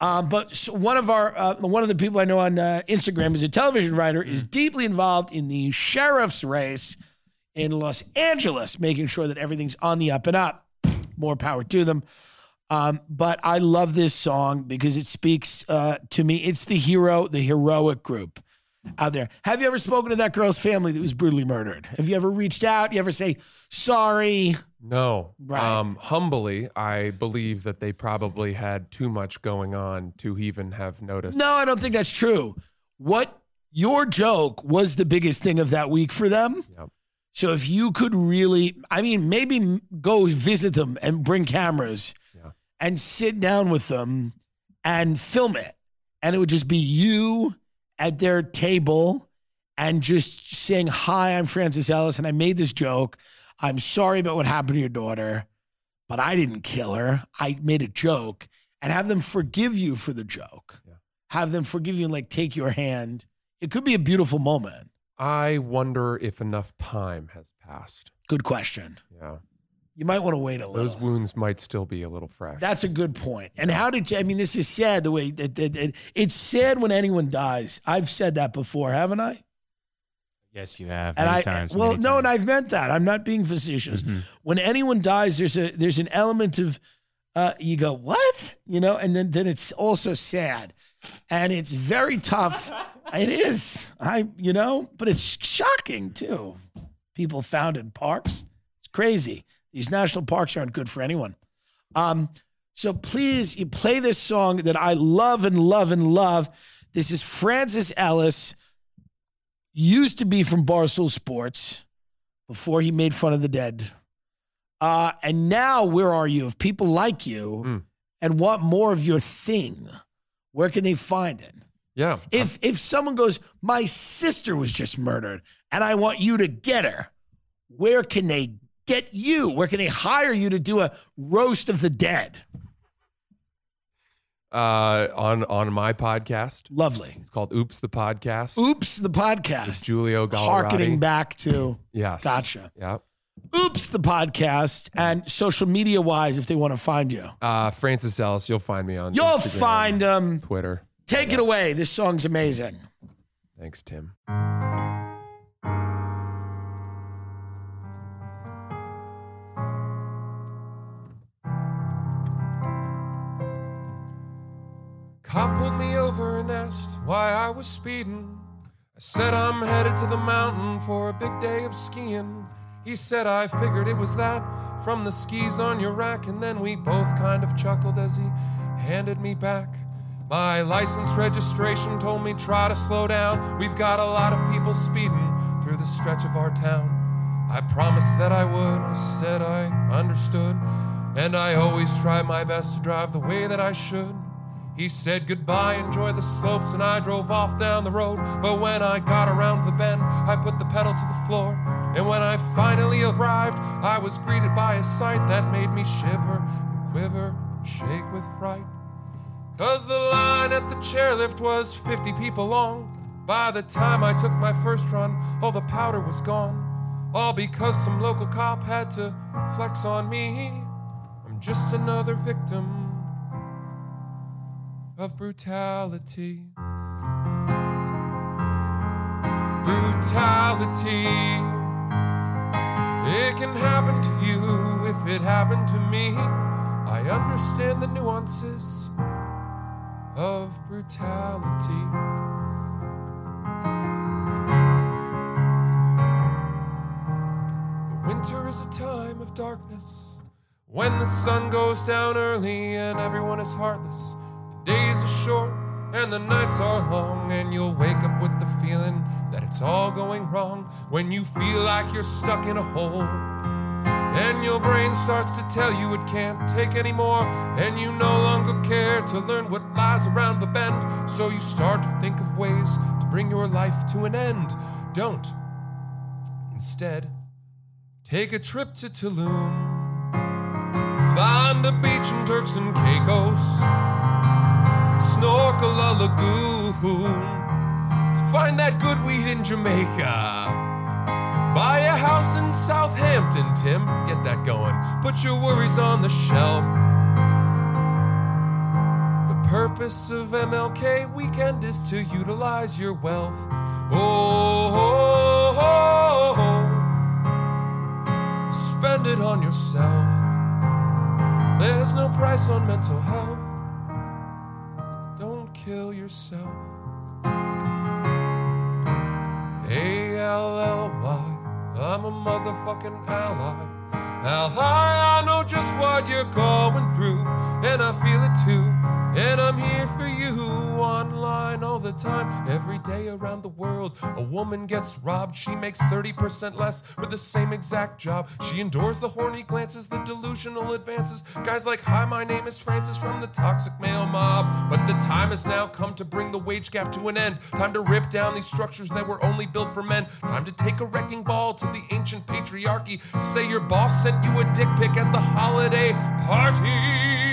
[SPEAKER 1] Um, but one of our uh, one of the people I know on uh, Instagram is a television writer, is deeply involved in the sheriff's race in Los Angeles, making sure that everything's on the up and up. More power to them. Um, but I love this song because it speaks uh, to me. It's the hero, the heroic group out there. Have you ever spoken to that girl's family that was brutally murdered? Have you ever reached out? You ever say sorry?
[SPEAKER 4] No.
[SPEAKER 1] Right.
[SPEAKER 4] Um, humbly, I believe that they probably had too much going on to even have noticed.
[SPEAKER 1] No, I don't think that's true. What your joke was the biggest thing of that week for them.
[SPEAKER 4] Yep.
[SPEAKER 1] So if you could really, I mean, maybe go visit them and bring cameras. And sit down with them and film it. And it would just be you at their table and just saying, Hi, I'm Francis Ellis, and I made this joke. I'm sorry about what happened to your daughter, but I didn't kill her. I made a joke and have them forgive you for the joke.
[SPEAKER 4] Yeah.
[SPEAKER 1] Have them forgive you and like take your hand. It could be a beautiful moment.
[SPEAKER 4] I wonder if enough time has passed.
[SPEAKER 1] Good question.
[SPEAKER 4] Yeah.
[SPEAKER 1] You might want to wait a little.
[SPEAKER 4] Those wounds might still be a little fresh.
[SPEAKER 1] That's a good point. And how did you, I mean, this is sad the way that, that, that it's sad when anyone dies. I've said that before, haven't I?
[SPEAKER 3] Yes, you have.
[SPEAKER 1] And
[SPEAKER 3] many
[SPEAKER 1] I,
[SPEAKER 3] times,
[SPEAKER 1] well,
[SPEAKER 3] many
[SPEAKER 1] no, and. I've meant that. I'm not being facetious.
[SPEAKER 3] Mhm.
[SPEAKER 1] When anyone dies, there's a, there's an element of, uh, you go, what? You know, and then, then it's also sad and it's very tough. it is. I, you know, but it's shocking too. People found in parks. It's crazy. These national parks aren't good for anyone. Um, so please, you play this song that I love and love and love. This is Francis Ellis, used to be from Barstool Sports before he made fun of the dead. Uh, and now, where are you? If people like you
[SPEAKER 4] Mm.
[SPEAKER 1] and want more of your thing, where can they find it?
[SPEAKER 4] yeah.
[SPEAKER 1] If if someone goes, my sister was just murdered, and I want you to get her, where can they get you? Where can they hire you to do a roast of the dead?
[SPEAKER 4] Uh, on on my podcast,
[SPEAKER 1] Lovely.
[SPEAKER 4] it's called Oops the Podcast.
[SPEAKER 1] Oops, the podcast.
[SPEAKER 4] Julio Gallerati.
[SPEAKER 1] Harkening back to
[SPEAKER 4] Yes.
[SPEAKER 1] Gotcha.
[SPEAKER 4] Yeah.
[SPEAKER 1] Oops, the podcast, and social media wise, if they want to find you,
[SPEAKER 4] Uh, Francis Ellis, you'll find me on.
[SPEAKER 1] you'll
[SPEAKER 4] Instagram,
[SPEAKER 1] find them.
[SPEAKER 4] Twitter.
[SPEAKER 1] Take it away. This song's amazing.
[SPEAKER 4] Thanks, Tim. Cop pulled me over and asked why I was speeding. I said I'm headed to the mountain for a big day of skiing. He said I figured it was that from the skis on your rack, and then we both kind of chuckled as he handed me back. My license registration told me try to slow down. We've got a lot of people speeding through the stretch of our town. I promised that I would, I said I understood, and I always try my best to drive the way that I should. He said goodbye, enjoy the slopes, and I drove off down the road. But when I got around the bend, I put the pedal to the floor. And when I finally arrived, I was greeted by a sight that made me shiver and quiver and shake with fright. Cause the line at the chairlift was 50 people long. By the time I took my first run, all the powder was gone. All because some local cop had to flex on me. I'm just another victim of brutality. Brutality. It can happen to you if it happened to me. I understand the nuances of brutality. Winter is a time of darkness when the sun goes down early and everyone is heartless. Days are short and the nights are long, and you'll wake up with the feeling that it's all going wrong when you feel like you're stuck in a hole. And your brain starts to tell you it can't take anymore, and you no longer care to learn what lies around the bend. So you start to think of ways to bring your life to an end. Don't. Instead, take a trip to Tulum. Find a beach in Turks and Caicos. Snorkel a lagoon. Find that good weed in Jamaica. Buy a house in Southampton, Tim. Get that going. Put your worries on the shelf. The purpose of MLK weekend is to utilize your wealth. Oh, oh, oh, oh, oh. spend it on yourself. There's no price on mental health. Kill yourself. A L L Y. I'm a motherfucking ally. Ally, I know just what you're going through, and I feel it too. And I'm here for you online all the time. Every day around the world, a woman gets robbed. She makes 30% less for the same exact job. She endures the horny glances, the delusional advances. Guys like, Hi, my name is Francis from the toxic male mob. But the time has now come to bring the wage gap to an end. Time to rip down these structures that were only built for men. Time to take a wrecking ball to the ancient patriarchy. Say your boss sent you a dick pic at the holiday party.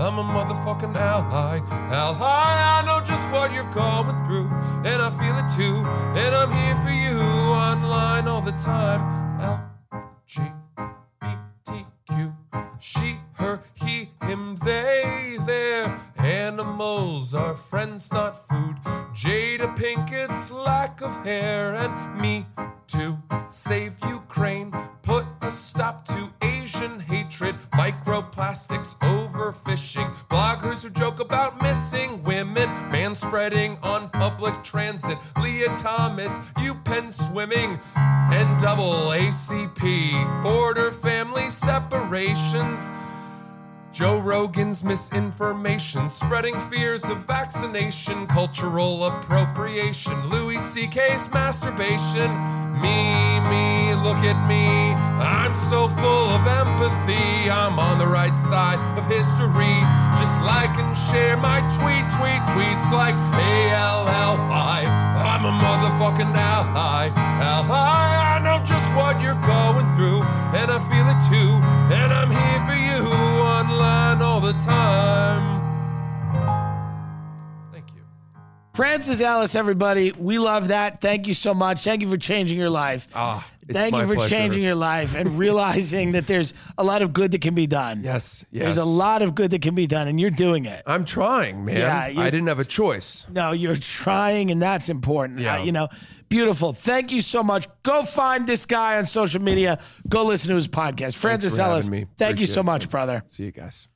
[SPEAKER 4] I'm a motherfucking ally. Ally, I know just what you're going through, and I feel it too. And I'm here for you online all the time. L-G-B-T-Q, she, her, he, him, they, their. Animals are friends, not food. Jada Pinkett's lack of hair, and me to Save Ukraine, put a stop to Asian hatred, microplastics, overfishing, bloggers who joke about missing women, man spreading on public transit, Lia Thomas, UPenn swimming, and double ACP, border family separations. Joe Rogan's misinformation, spreading fears of vaccination, cultural appropriation, Louis C.K.'s masturbation. Me, me, look at me. I'm so full of empathy. I'm on the right side of history. Just like and share my tweet, tweet, tweets like A-L-L-I. I'm a motherfucking ally. Ally, I know just what you're going through, and I feel it too. And I'm here for you the time. Thank you.
[SPEAKER 1] Francis Ellis, everybody, we love that. Thank you so much. Thank you for changing your life.
[SPEAKER 4] Ah, it's
[SPEAKER 1] Thank
[SPEAKER 4] my
[SPEAKER 1] you for
[SPEAKER 4] pleasure.
[SPEAKER 1] changing your life and realizing that there's a lot of good that can be done.
[SPEAKER 4] Yes, yes.
[SPEAKER 1] There's a lot of good that can be done, and you're doing it.
[SPEAKER 4] I'm trying, man.
[SPEAKER 1] Yeah,
[SPEAKER 4] I didn't have a choice.
[SPEAKER 1] No, you're trying, and that's important.
[SPEAKER 4] Yeah.
[SPEAKER 1] Uh, you know, beautiful. Thank you so much. Go find this guy on social media. Go listen to his podcast. Francis Ellis,
[SPEAKER 4] me.
[SPEAKER 1] thank you
[SPEAKER 4] Appreciate
[SPEAKER 1] so
[SPEAKER 4] it.
[SPEAKER 1] much, brother.
[SPEAKER 4] See you guys.